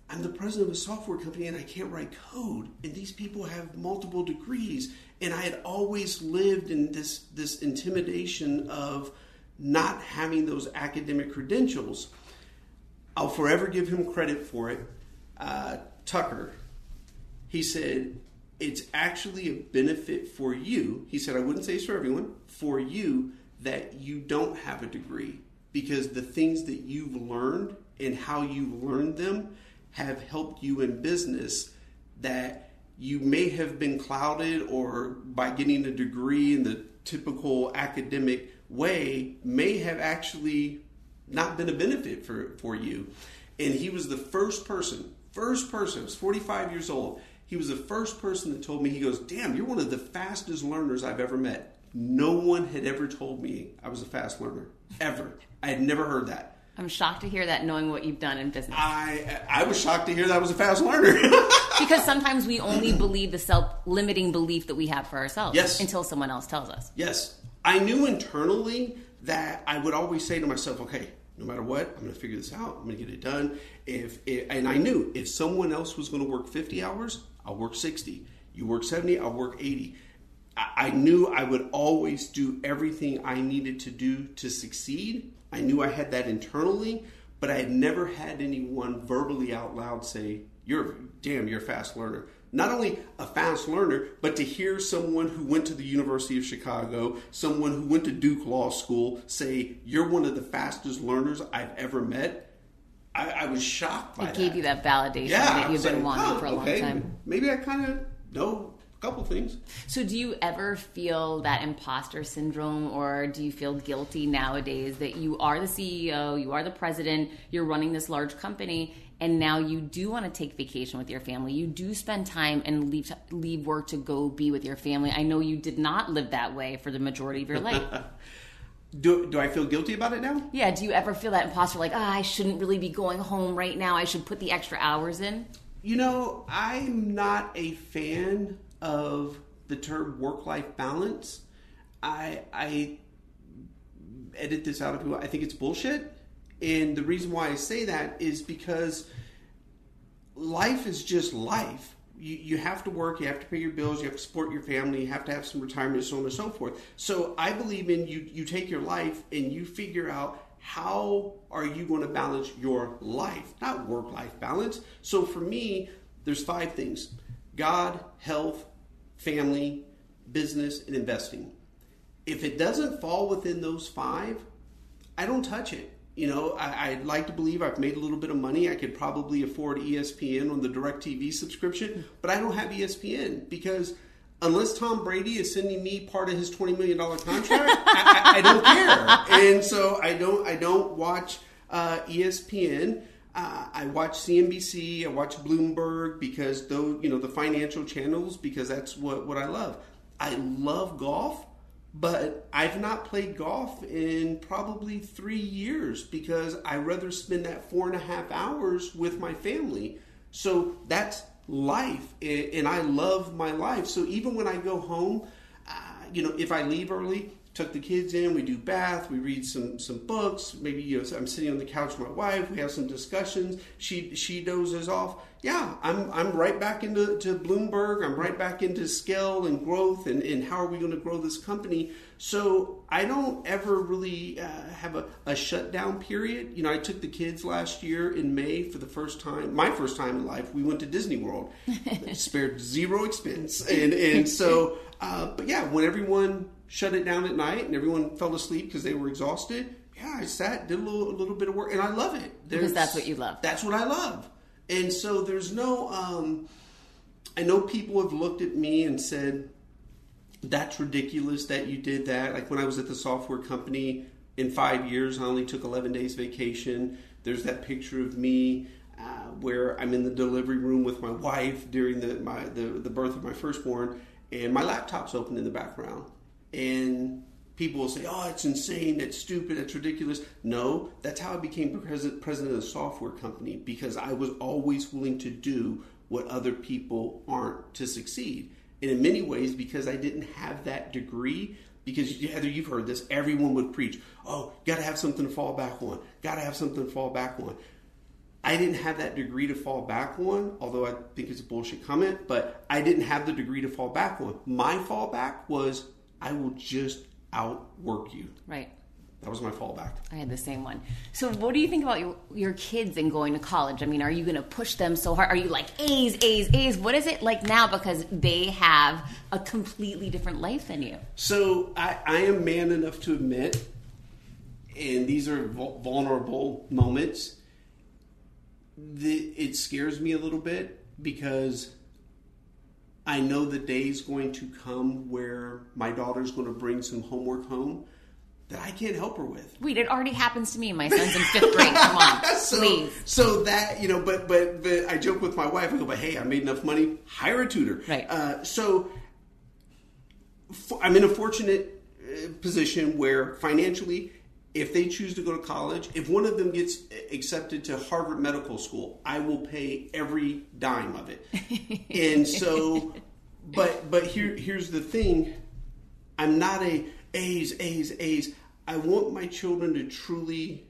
I'm the president of a software company and I can't write code. And these people have multiple degrees. And I had always lived in this, this intimidation of not having those academic credentials. I'll forever give him credit for it. Uh, Tucker, he said, it's actually a benefit for you. He said, I wouldn't say it's for everyone, for you that you don't have a degree because the things that you've learned and how you've learned them have helped you in business that you may have been clouded or by getting a degree in the typical academic way may have actually not been a benefit for, for you. And he was the first person, first person, I was 45 years old. He was the first person that told me, he goes, Damn, you're one of the fastest learners I've ever met. No one had ever told me I was a fast learner, ever. I had never heard that. I'm shocked to hear that, knowing what you've done in business. I I was shocked to hear that I was a fast learner. because sometimes we only believe the self-limiting belief that we have for ourselves Yes. until someone else tells us. yes, I knew internally that I would always say to myself, okay, no matter what, I'm going to figure this out. I'm going to get it done. If it, and I knew if someone else was going to work 50 hours, I'll work 60. You work 70, I'll work 80. I, I knew I would always do everything I needed to do to succeed. I knew I had that internally, but I had never had anyone verbally out loud say, "You're damn, you're a fast learner." Not only a fast learner, but to hear someone who went to the University of Chicago, someone who went to Duke Law School, say, "You're one of the fastest learners I've ever met." I, I was shocked by It that. gave you that validation yeah, that you've been like, wanting "Huh, for a okay, long time. Maybe I kind of know couple things. So, do you ever feel that imposter syndrome, or do you feel guilty nowadays that you are the CEO, you are the president, you're running this large company, and now you do want to take vacation with your family? You do spend time and leave leave work to go be with your family. I know you did not live that way for the majority of your life. Do, do I feel guilty about it now? yeah. Do you ever feel that imposter, like, ah, I shouldn't really be going home right now. I should put the extra hours in. You know, I'm not a fan of the term work-life balance. I I edit this out of who I think it's bullshit. And the reason why I say that is because life is just life. You, you have to work, you have to pay your bills, you have to support your family, you have to have some retirement, so on and so forth. So I believe in you. You take your life and you figure out how are you going to balance your life, not work-life balance. So for me, there's five things: God, health, family, business, and investing. If it doesn't fall within those five, I don't touch it. You know, I, I'd like to believe I've made a little bit of money. I could probably afford ESPN on the DirecTV subscription, but I don't have ESPN because unless Tom Brady is sending me part of his twenty million dollar contract, I, I, I don't care. And so I don't. I don't watch uh, ESPN. Uh, I watch CNBC. I watch Bloomberg because though you know the financial channels because that's what what I love. I love golf but I've not played golf in probably three years because I rather spend that four and a half hours with my family. So that's life, and I love my life. So even when I go home, uh, you know, if I leave early, tuck the kids in, we do bath, we read some some books. Maybe you know I'm sitting on the couch with my wife, we have some discussions. She she dozes off. Yeah, I'm I'm right back into to Bloomberg. I'm right back into scale and growth and, and how are we going to grow this company. So I don't ever really uh, have a, a shutdown period. You know, I took the kids last year in May for the first time, my first time in life. We went to Disney World, spared zero expense, and and so. Uh, but yeah, when everyone shut it down at night and everyone fell asleep because they were exhausted, yeah, I sat, did a little, a little bit of work, and I love it. There's, because that's what you love. That's what I love. And so there's no. Um, I know people have looked at me and said, that's ridiculous that you did that. Like when I was at the software company in five years, I only took 11 days vacation. There's that picture of me uh, where I'm in the delivery room with my wife during the, my, the, the birth of my firstborn, and my laptop's open in the background. And people will say, oh, it's insane, that's stupid, that's ridiculous. No, that's how I became president, president of a software company because I was always willing to do what other people aren't to succeed. And in many ways, because I didn't have that degree, because Heather, you've heard this, everyone would preach, oh, got to have something to fall back on, got to have something to fall back on. I didn't have that degree to fall back on, although I think it's a bullshit comment, but I didn't have the degree to fall back on. My fallback was I will just outwork you. Right. That was my fallback. I had the same one. So, what do you think about your, your kids and going to college? I mean, are you going to push them so hard? Are you like A's, A's, A's? What is it like now because they have a completely different life than you? So, I, I am man enough to admit, and these are vulnerable moments, that it scares me a little bit because I know the day is going to come where my daughter's going to bring some homework home that I can't help her with. Wait, it already happens to me. My son's in fifth grade. Come on, so, please. So that you know, but, but but I joke with my wife. I go, but hey, I made enough money. Hire a tutor. Right. Uh, so I'm in a fortunate uh, position where financially, if they choose to go to college, if one of them gets accepted to Harvard Medical School, I will pay every dime of it. and so, but but here here's the thing. I'm not a A's, A's, A's. I want my children to truly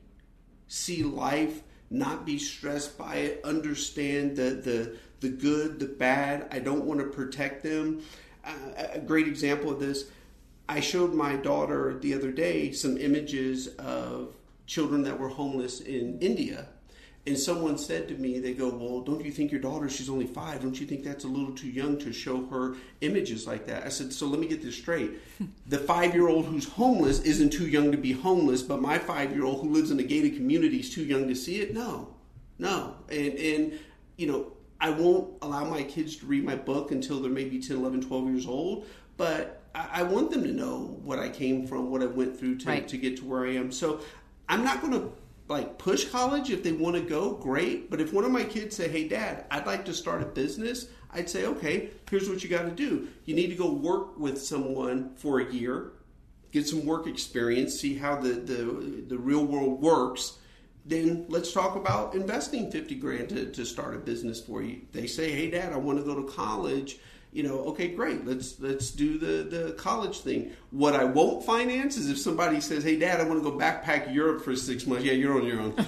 see life, not be stressed by it, understand the the the good, the bad. I don't want to protect them. Uh, a great example of this, I showed my daughter the other day some images of children that were homeless in India and someone said to me, they go, Well, don't you think your daughter, she's only five, don't you think that's a little too young to show her images like that? I said, So let me get this straight. the five year old who's homeless isn't too young to be homeless, but my five year old who lives in a gated community is too young to see it? No, no. And, and, you know, I won't allow my kids to read my book until they're maybe 10, 11, 12 years old, but I, I want them to know what I came from, what I went through to, right. to get to where I am. So I'm not going to like push college if they want to go great. But if one of my kids say hey dad i'd like to start a business i'd say okay here's what you got to do. You need to go work with someone for a year get some work experience see how the, the, the real world works. Then let's talk about investing 50 grand to, to start a business for you. They say hey dad i want to go to college you know, okay, great, let's let's do the the college thing. What I won't finance is if somebody says, "Hey, Dad, I want to go backpack Europe for six months." Yeah, you're on your own.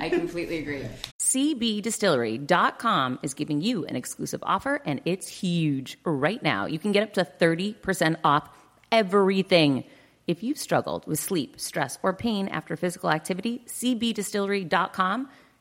I completely agree. CBDistillery.com is giving you an exclusive offer, and it's huge right now. You can get up to 30% off everything. If you've struggled with sleep, stress, or pain after physical activity, CBDistillery.com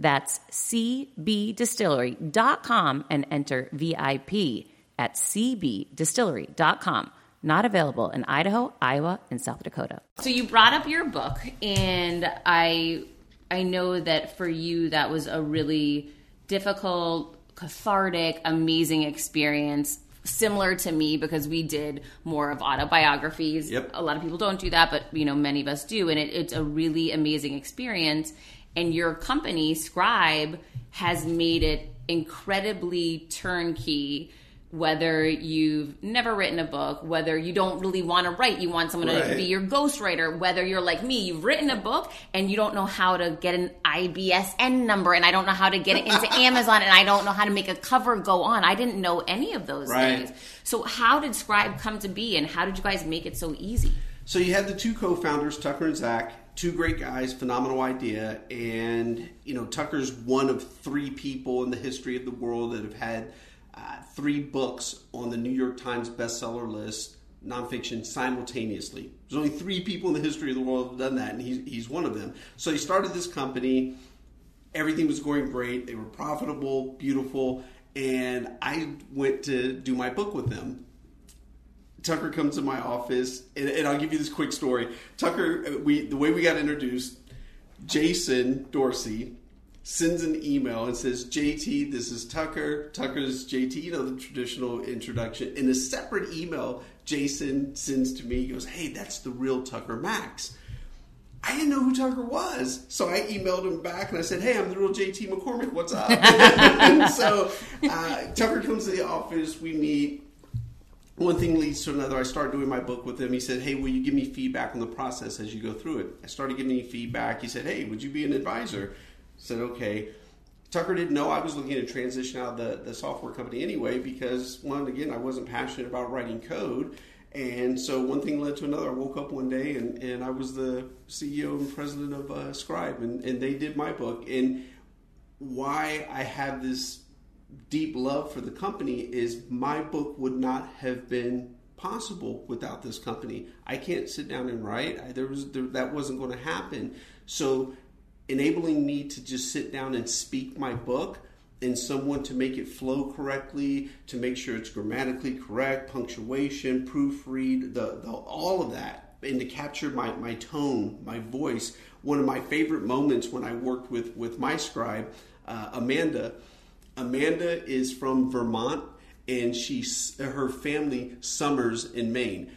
That's cbdistillery.com and enter VIP at cbdistillery.com. Not available in Idaho, Iowa, and South Dakota. So you brought up your book, and I I know that for you that was a really difficult, cathartic, amazing experience similar to me because we did more of autobiographies. Yep. A lot of people don't do that, but you know, many of us do, and it, it's a really amazing experience. And your company, Scribe, has made it incredibly turnkey. Whether you've never written a book, whether you don't really want to write, you want someone to be your ghostwriter, whether you're like me, you've written a book and you don't know how to get an IBSN number and I don't know how to get it into Amazon and I don't know how to make a cover go on. I didn't know any of those Right. things. So how did Scribe come to be and how did you guys make it so easy? So you had the two co-founders, Tucker and Zach, two great guys, phenomenal idea, and you know Tucker's one of three people in the history of the world that have had uh, three books on the New York Times bestseller list, nonfiction simultaneously. There's only three people in the history of the world that have done that, and he's he's one of them. So he started this company. Everything was going great. They were profitable, beautiful, and I went to do my book with them. Tucker comes to my office, and, and I'll give you this quick story. Tucker, we the way we got introduced, Jason Dorsey sends an email and says, "JT, this is Tucker. Tucker's JT. You know the traditional introduction." In a separate email, Jason sends to me. He goes, "Hey, that's the real Tucker Max." I didn't know who Tucker was, so I emailed him back and I said, "Hey, I'm the real JT McCormick. What's up?" so uh, Tucker comes to the office. We meet one thing leads to another. I started doing my book with him. He said, "Hey, will you give me feedback on the process as you go through it?" I started giving him feedback. He said, "Hey, would you be an advisor?" I said, "Okay." Tucker didn't know I was looking to transition out of the, the software company anyway because one, again, I wasn't passionate about writing code. And so one thing led to another. I woke up one day and, and I was the CEO and president of uh, Scribe, and, and they did my book. And why I have this deep love for the company is my book would not have been possible without this company. I can't sit down and write. I, there was there, that wasn't going to happen. So enabling me to just sit down and speak my book and someone to make it flow correctly, to make sure it's grammatically correct, punctuation, proofread, the, the all of that, and to capture my, my tone, my voice. One of my favorite moments when I worked with with my scribe, uh, Amanda. Amanda is from Vermont, and she her family summers in Maine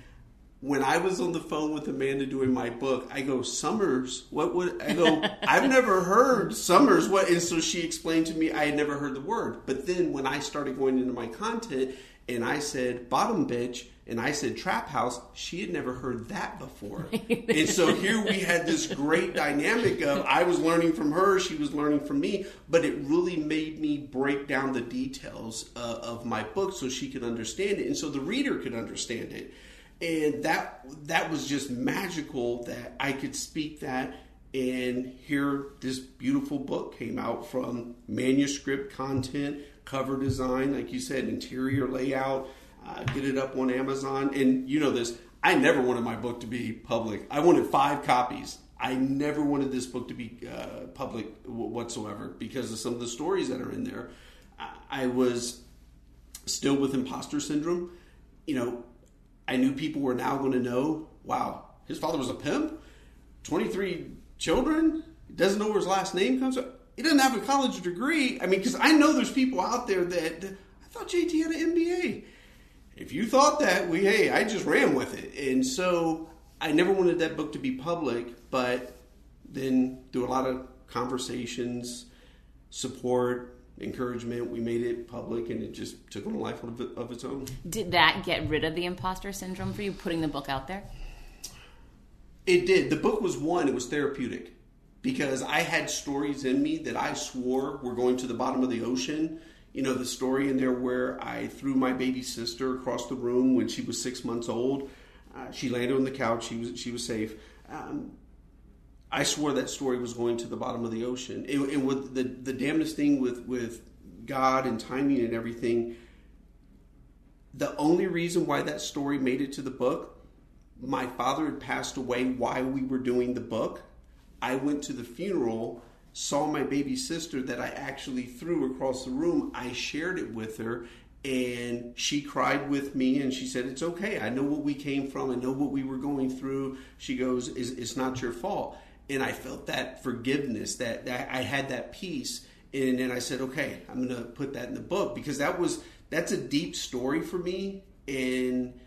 when I was on the phone with Amanda doing my book, I go, Summers? What would I go? I've never heard Summers. What? And so she explained to me I had never heard the word. But then when I started going into my content and I said bottom bitch and I said trap house, she had never heard that before. and so here we had this great dynamic of I was learning from her, she was learning from me, but it really made me break down the details uh, of my book so she could understand it and so the reader could understand it. And that that was just magical that I could speak that. And here this beautiful book came out from manuscript content, cover design, like you said, interior layout, uh, get it up on Amazon, and you know this. I never wanted my book to be public. I wanted five copies. I never wanted this book to be uh, public whatsoever because of some of the stories that are in there. I was still with imposter syndrome. You know, I knew people were now going to know, wow, his father was a pimp, 23 children, doesn't know where his last name comes from. He doesn't have a college degree. I mean, because I know there's people out there that, I thought JT had an MBA. If you thought that, we hey, I just ran with it. And so I never wanted that book to be public, but then through a lot of conversations, support, encouragement, we made it public, and it just took on a life of, of its own. Did that get rid of the imposter syndrome for you, putting the book out there? It did. The book was one, it was therapeutic because I had stories in me that I swore were going to the bottom of the ocean. You know, the story in there where I threw my baby sister across the room when she was six months old. Uh, she landed on the couch. She was she was safe. Um, I swore that story was going to the bottom of the ocean. And, and with the the damnedest thing with with God and timing and everything, the only reason why that story made it to the book, my father had passed away while we were doing the book. I went to the funeral, saw my baby sister that I actually threw across the room. I shared it with her, and she cried with me and she said, It's okay. I know what we came from, I know what we were going through. She goes, It's, it's not your fault. And I felt that forgiveness, that, that I had that peace. And then I said, okay, I'm going to put that in the book because that was that's a deep story for me, and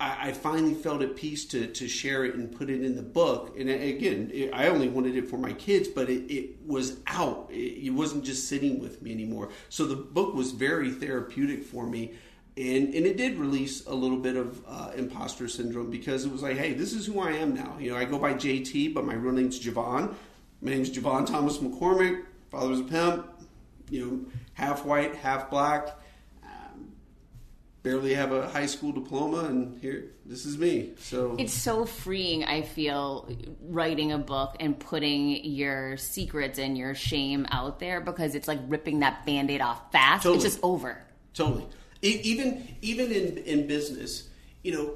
I, I finally felt at peace to to share it and put it in the book. And again, it, I only wanted it for my kids, but it, it was out. It, it wasn't just sitting with me anymore. So the book was very therapeutic for me and and it did release a little bit of uh, imposter syndrome because it was like, hey, this is who I am now. You know, I go by JT, but my real name's Javon. My name's Javon Thomas McCormick. Father's a pimp. You know, half white, half black. Barely have a high school diploma, and here, this is me. So it's so freeing. I feel writing a book and putting your secrets and your shame out there because it's like ripping that band-aid off fast. Totally. It's just over. Totally even even in in business, you know,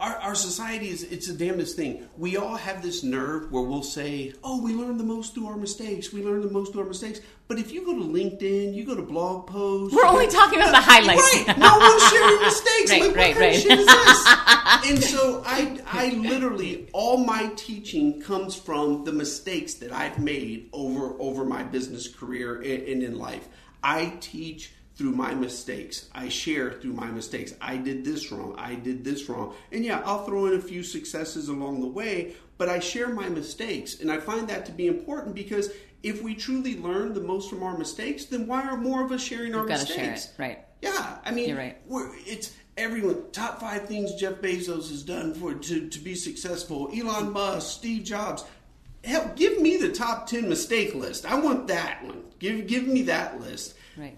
our, our society is it's the damnedest thing. We all have this nerve where we'll say, "Oh, we learn the most through our mistakes. We learn the most through our mistakes." But if you go to LinkedIn, you go to blog posts. We're only talking about the highlights, right? No one's sharing mistakes. right, like, right, right. Shit is this? and so I, I literally all my teaching comes from the mistakes that I've made over over my business career and, and in life. I teach through my mistakes. I share through my mistakes. I did this wrong. I did this wrong. And yeah, I'll throw in a few successes along the way, but I share my mistakes. And I find that to be important because if we truly learn the most from our mistakes, then why are more of us sharing our mistakes? Share it, right. Yeah. I mean, You're right. it's everyone top five things Jeff Bezos has done for to, to be successful. Elon Musk, Steve Jobs. Hell, give me the top ten mistake list. I want that one. Give give me that list. Right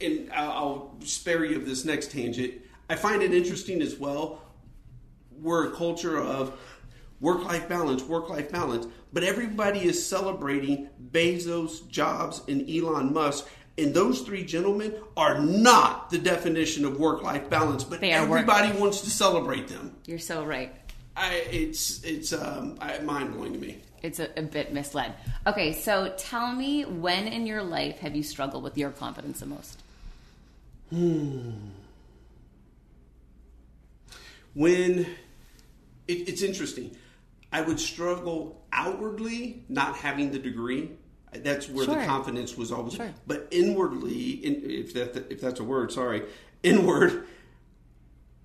and I'll spare you of this next tangent. I find it interesting as well. We're a culture of work life balance, work life balance, but everybody is celebrating Bezos, Jobs, and Elon Musk. And those three gentlemen are not the definition of work life balance, but everybody wants to celebrate them. You're so right. I, it's it's um, mind blowing to me. It's a, a, bit misled. Okay, so tell me when in your life have you struggled with your confidence the most? Hmm. When it, it's interesting, I would struggle outwardly not having the degree. That's where sure. the confidence was always. Sure. But inwardly, in, if that if that's a word, sorry, inward,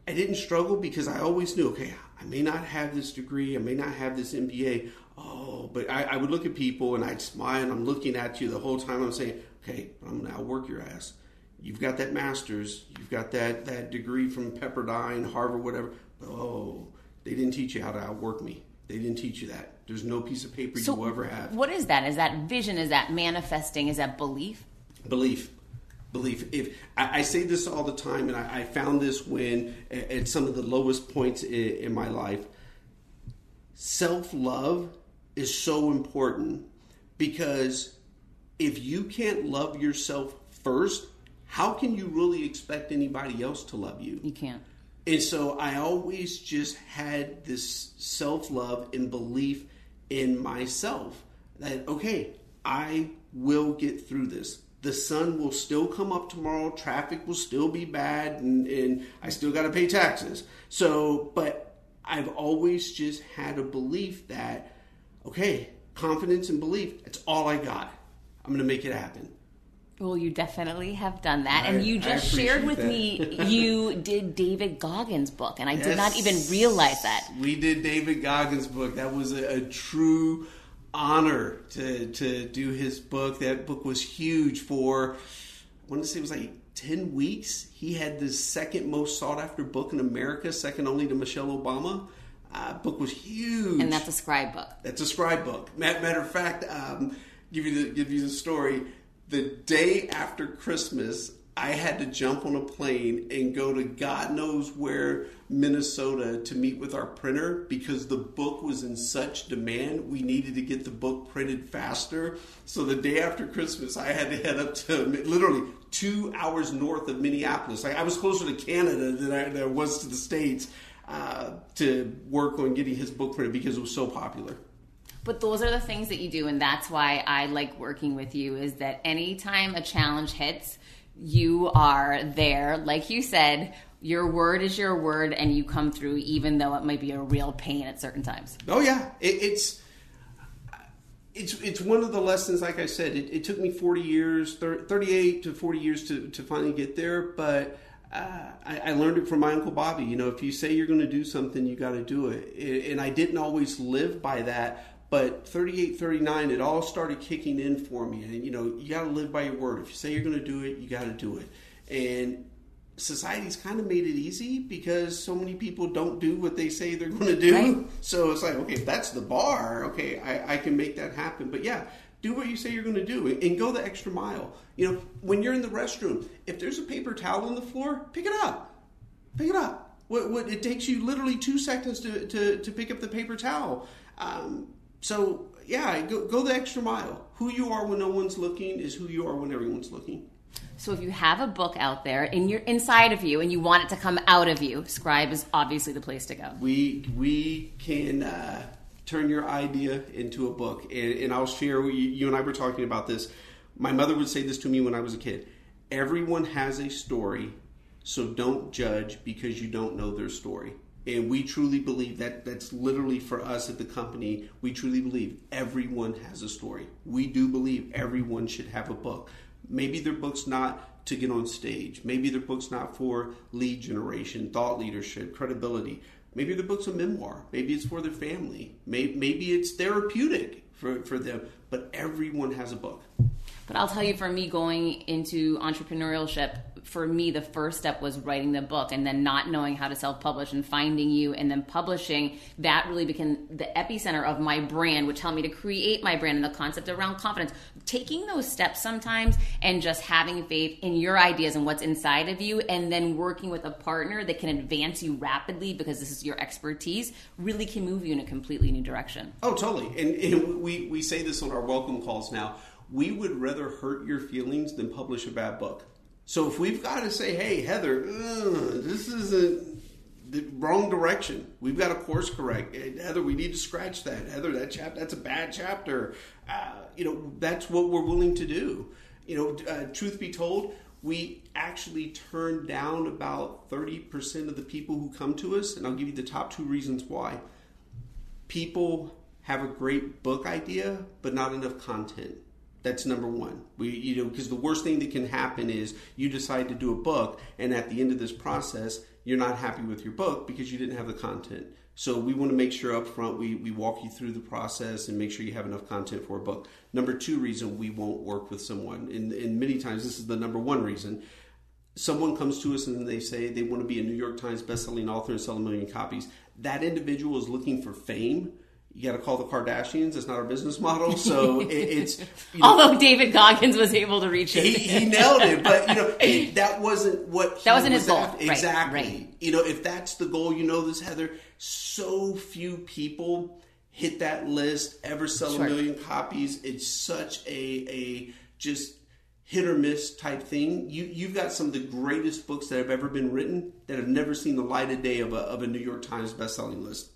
I didn't struggle because I always knew. Okay, I may not have this degree, I may not have this MBA. Oh, but I, I would look at people and I'd smile and I'm looking at you the whole time. I'm saying, okay, I'm gonna outwork your ass you've got that master's, you've got that, that degree from Pepperdine, Harvard, whatever. But oh, they didn't teach you how to outwork me. They didn't teach you that. There's no piece of paper so you will ever have. What is that? Is that vision? Is that manifesting? Is that belief? Belief. Belief. If I, I say this all the time, and I, I found this when at some of the lowest points in, in my life, self love is so important because if you can't love yourself first, how can you really expect anybody else to love you? You can't. And so I always just had this self love and belief in myself that, okay, I will get through this. The sun will still come up tomorrow, traffic will still be bad, and, and I still got to pay taxes. So, but I've always just had a belief that, okay, confidence and belief, that's all I got. I'm going to make it happen. Well, you definitely have done that. I, and you just shared with that. me you did David Goggins' book, and I yes, did not even realize that. We did David Goggins' book. That was a, a true honor to, to do his book. That book was huge for, I want to say it was like 10 weeks. He had the second most sought after book in America, second only to Michelle Obama. Uh, book was huge. And that's a scribe book. That's a scribe book. Matter of fact, um, give you the give you the story the day after Christmas, I had to jump on a plane and go to God knows where, Minnesota, to meet with our printer because the book was in such demand. We needed to get the book printed faster. So the day after Christmas, I had to head up to literally two hours north of Minneapolis. Like I was closer to Canada than I, than I was to the States uh, to work on getting his book printed because it was so popular. But those are the things that you do, and that's why I like working with you. Is that anytime a challenge hits, you are there. Like you said, your word is your word, and you come through, even though it might be a real pain at certain times. Oh yeah, it, it's it's it's one of the lessons. Like I said, it, it took me forty years, 30, thirty-eight to forty years to to finally get there. But uh, I, I, learned it from my uncle Bobby. You know, if you say you're going to do something, you got to do it. And I didn't always live by that. But 38, 39, it all started kicking in for me. And you know, you got to live by your word. If you say you're going to do it, you got to do it. And society's kind of made it easy because so many people don't do what they say they're going to do. Right. So it's like, okay, if that's the bar, okay, I, I can make that happen. But yeah, do what you say you're going to do and go the extra mile. You know, when you're in the restroom, if there's a paper towel on the floor, pick it up. Pick it up. What, what it takes you literally two seconds to, to, to pick up the paper towel. Um, so yeah, go, go the extra mile. Who you are when no one's looking is who you are when everyone's looking. So if you have a book out there in your inside of you and you want it to come out of you, Scribe is obviously the place to go. We we can uh, turn your idea into a book, and, and I'll share. You, you and I were talking about this. My mother would say this to me when I was a kid. Everyone has a story, so don't judge because you don't know their story. And we truly believe that that's literally for us at the company. We truly believe everyone has a story. We do believe everyone should have a book. Maybe their book's not to get on stage. Maybe their book's not for lead generation, thought leadership, credibility. Maybe their book's a memoir. Maybe it's for their family. Maybe it's therapeutic for, for them. But everyone has a book. But I'll tell you, for me, going into entrepreneurship, for me, the first step was writing the book and then not knowing how to self publish and finding you and then publishing. That really became the epicenter of my brand, which helped me to create my brand and the concept around confidence. Taking those steps sometimes and just having faith in your ideas and what's inside of you, and then working with a partner that can advance you rapidly because this is your expertise, really can move you in a completely new direction. Oh, totally. And, and we, we say this on our welcome calls now we would rather hurt your feelings than publish a bad book. So if we've got to say, hey, Heather, this isn't the wrong direction. We've got to course correct. Heather, we need to scratch that. Heather, that chap, that's a bad chapter. Uh, you know, that's what we're willing to do. You know, uh, truth be told, we actually turn down about 30% of the people who come to us, and I'll give you the top two reasons why. People have a great book idea, but not enough content. That's number one. We, you know, because the worst thing that can happen is you decide to do a book, and at the end of this process, you're not happy with your book because you didn't have the content. So we want to make sure up front we, we walk you through the process and make sure you have enough content for a book. Number two reason we won't work with someone, and, and many times this is the number one reason. Someone comes to us and they say they want to be a New York Times bestselling author and sell a million copies. That individual is looking for fame you got to call the Kardashians. It's not our business model. So it, it's. You know, Although David Goggins was able to reach it, he, he nailed it. But you know that wasn't what that wasn't was his goal. After. Right, exactly. Right. You know, if that's the goal, you know this, Heather. So few people hit that list, ever sell sure. a million copies. It's such a a just hit or miss type thing. You you've got some of the greatest books that have ever been written that have never seen the light of day of a of a New York Times best-selling list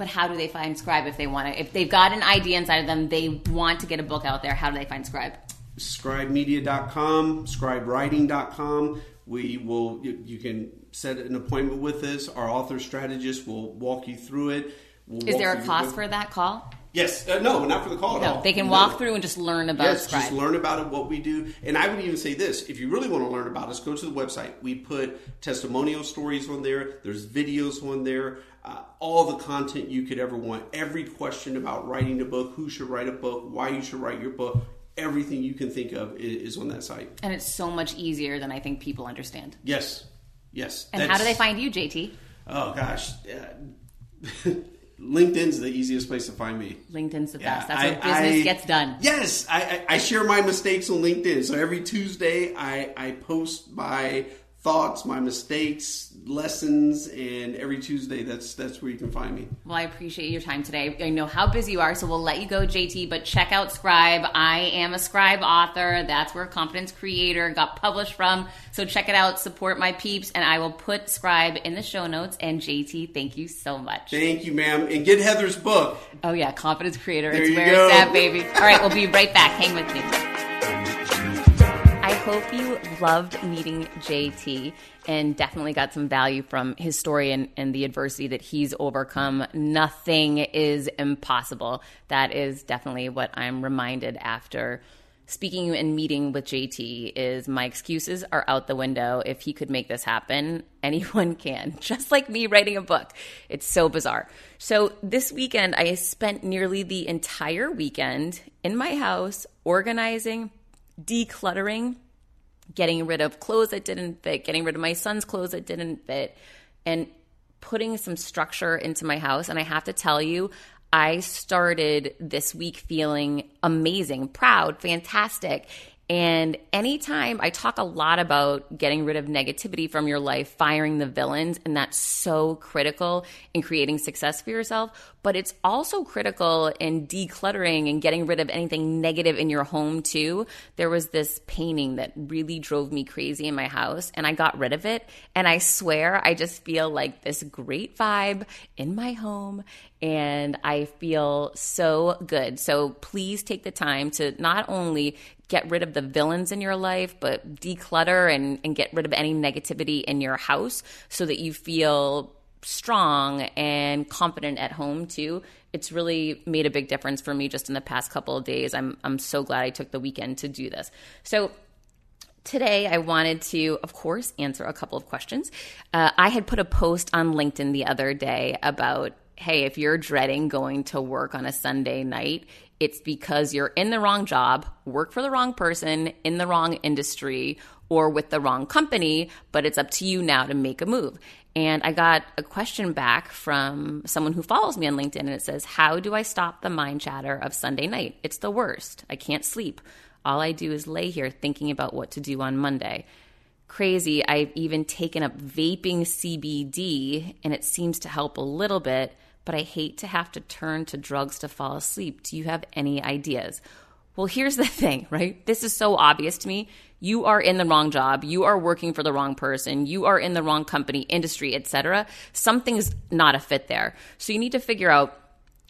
but how do they find Scribe if they want to? If they've got an idea inside of them, they want to get a book out there. How do they find Scribe? Scribemedia.com, scribewriting.com. We will. You, you can set an appointment with us. Our author strategist will walk you through it. We'll Is there a cost for that call? Yes, uh, no, not for the call at no, all. They can no. walk through and just learn about yes, Scribe. just learn about it, what we do. And I would even say this: if you really want to learn about us, go to the website. We put testimonial stories on there. There's videos on there uh, all the content you could ever want. Every question about writing a book, who should write a book, why you should write your book, everything you can think of is, on that site. And it's so much easier than I think people understand. Yes, yes. And how do they find you, JT? Oh gosh. Uh, LinkedIn's the easiest place to find me. LinkedIn's the best. That's where business I, gets done. Yes, I, I, I, share my mistakes on LinkedIn. So every Tuesday, I, I post my thoughts, my mistakes, lessons, and every Tuesday that's that's where you can find me. Well, I appreciate your time today. I know how busy you are, so we'll let you go, JT. But check out Scribe. I am a Scribe author. That's where Confidence Creator got published from. So check it out. Support my peeps, and I will put Scribe in the show notes. And JT, thank you so much. Thank you, ma'am. And get Heather's book. Oh yeah, Confidence Creator. There it's you where go. it's at, baby. All right, we'll be right back. Hang with me hope you loved meeting JT and definitely got some value from his story and, and, the adversity that he's overcome. Nothing is impossible. That is definitely what I'm reminded after speaking and meeting with JT is my excuses are out the window. If he could make this happen, anyone can. Just like me writing a book. It's so bizarre. So this weekend I spent nearly the entire weekend in my house organizing, decluttering, getting rid of clothes that didn't fit, getting rid of my son's clothes that didn't fit, and putting some structure into my house. And I have to tell you, I started this week feeling amazing, proud, fantastic. And anytime I talk a lot about getting rid of negativity from your life, firing the villains, and that's so critical in creating success for yourself. But it's also critical in decluttering and getting rid of anything negative in your home, too. There was this painting that really drove me crazy in my house, and I got rid of it. And I swear, I just feel like this great vibe in my home and I feel so good. So please take the time to not only get rid of the villains in your life, but declutter and, and get rid of any negativity in your house so that you feel strong and confident at home too. It's really made a big difference for me just in the past couple of days. I'm I'm so glad I took the weekend to do this. So Today, I wanted to, of course, answer a couple of questions. Uh, I had put a post on LinkedIn the other day about hey, if you're dreading going to work on a Sunday night, it's because you're in the wrong job, work for the wrong person, in the wrong industry, or with the wrong company, but it's up to you now to make a move. And I got a question back from someone who follows me on LinkedIn, and it says, How do I stop the mind chatter of Sunday night? It's the worst. I can't sleep. All I do is lay here thinking about what to do on Monday. Crazy. I've even taken up vaping CBD, and it seems to help a little bit but I hate to have to turn to drugs to fall asleep. Do you have any ideas? Well, here's the thing, right? This is so obvious to me. You are in the wrong job. You are working for the wrong person. You are in the wrong company, industry, etc. Something's not a fit there. So you need to figure out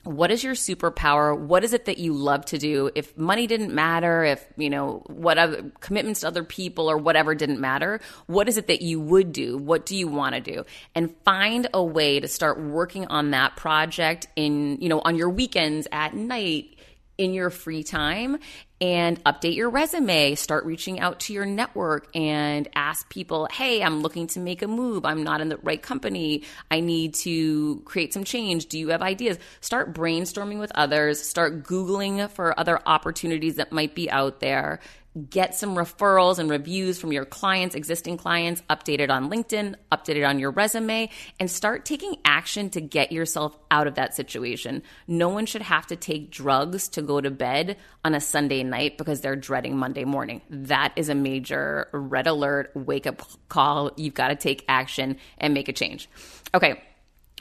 what is your superpower? What is it that you love to do? If money didn't matter if you know what other commitments to other people or whatever didn't matter what is it that you would do? What do you want to do? And find a way to start working on that project in you know on your weekends at night in your free time and update your resume. Start reaching out to your network and ask people, hey, I'm looking to make a move. I'm not in the right company. I need to create some change. Do you have ideas? Start brainstorming with others. Start Googling for other opportunities that might be out there get some referrals and reviews from your clients, existing clients, update it on LinkedIn, update it on your resume, and start taking action to get yourself out of that situation. No one should have to take drugs to go to bed on a Sunday night because they're dreading Monday morning. That is a major red alert, wake up call. You've got to take action and make a change. Okay.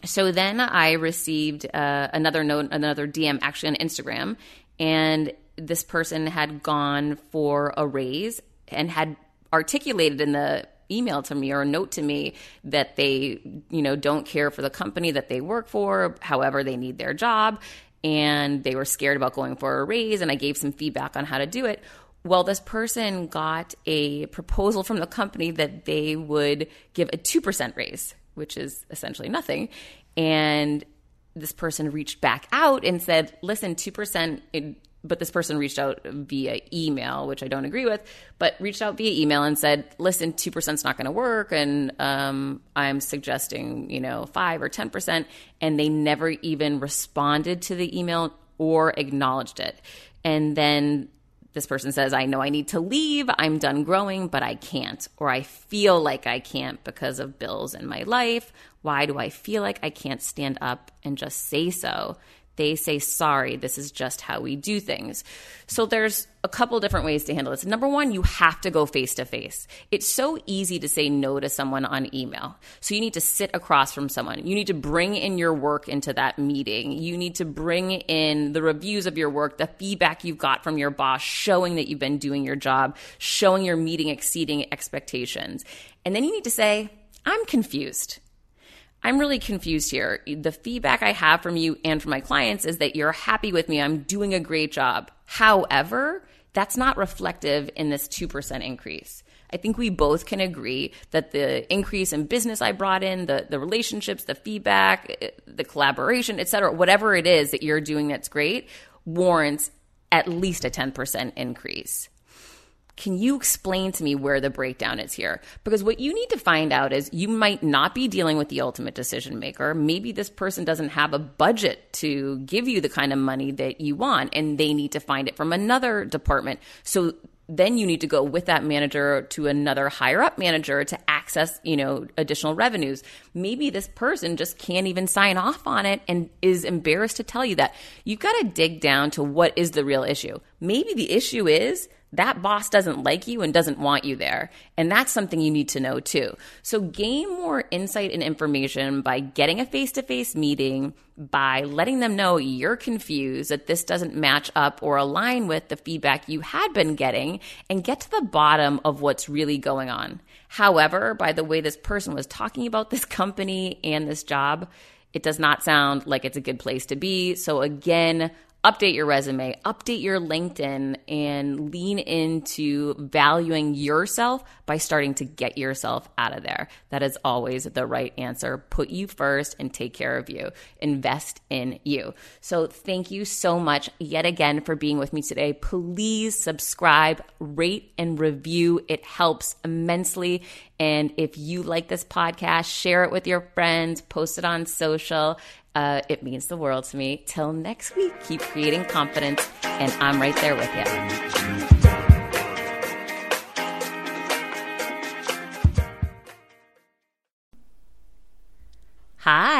So then I received uh, another note, another DM actually on Instagram, and this person had gone for a raise and had articulated in the email to me or a note to me that they you know don't care for the company that they work for however they need their job and they were scared about going for a raise and i gave some feedback on how to do it. Well this person got a proposal from the company that they would give a 2% raise which is essentially nothing and this person reached back out and said listen 2% but this person reached out via email, which I don't agree with, but reached out via email and said, listen, 2% is not going to work. And um, I'm suggesting, you know, 5 or 10%. And they never even responded to the email or acknowledged it. And then this person says, I know I need to leave. I'm done growing, but I can't. Or I feel like I can't because of bills in my life. Why do I feel like I can't stand up and just say so? They say, sorry, this is just how we do things. So there's a couple different ways to handle this. Number one, you have to go face to face. It's so easy to say no to someone on email. So you need to sit across from someone. You need to bring in your work into that meeting. You need to bring in the reviews of your work, the feedback you've got from your boss, showing that you've been doing your job, showing your meeting exceeding expectations. And then you need to say, I'm confused. I'm really confused here. The feedback I have from you and from my clients is that you're happy with me. I'm doing a great job. However, That's not reflective in this 2% increase. I think we both can agree that the increase in business I brought in, the, the relationships, the feedback, eh, the collaboration, et cetera, whatever it is that you're doing that's great, warrants at least a 10% increase. Can you explain to me where the breakdown is here? Because what you need to find out is you might not be dealing with the ultimate decision maker. Maybe this person doesn't have a budget to give you the kind of money that you want, and they need to find it from another department. So then you need to go with that manager to another higher up manager to access, you know, additional revenues. Maybe this person just can't even sign off on it and is embarrassed to tell you that. You've got to dig down to what is the real issue. Maybe the issue is that boss doesn't like you and doesn't want you there. And that's something you need to know too. So gain more insight and information by getting a face to face meeting, by letting them know you're confused, that this doesn't match up or align with the feedback you had been getting, and get to the bottom of what's really going on. However, by the way this person was talking about this company and this job, it does not sound like it's a good place to be. So again, update your resume, update your LinkedIn, and lean into valuing yourself by starting to get yourself out of there. That is always the right answer. Put you first and take care of you. Invest in you. So, thank you so much yet again for being with me today. Please subscribe, rate, and review. It helps immensely. And if you like this podcast, share it with your friends, post it on social. Uh, it means the world to me. Till next week, keep creating confidence, and I'm right there with you. Hi,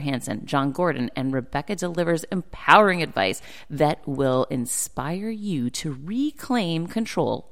Hansen, John Gordon, and Rebecca delivers empowering advice that will inspire you to reclaim control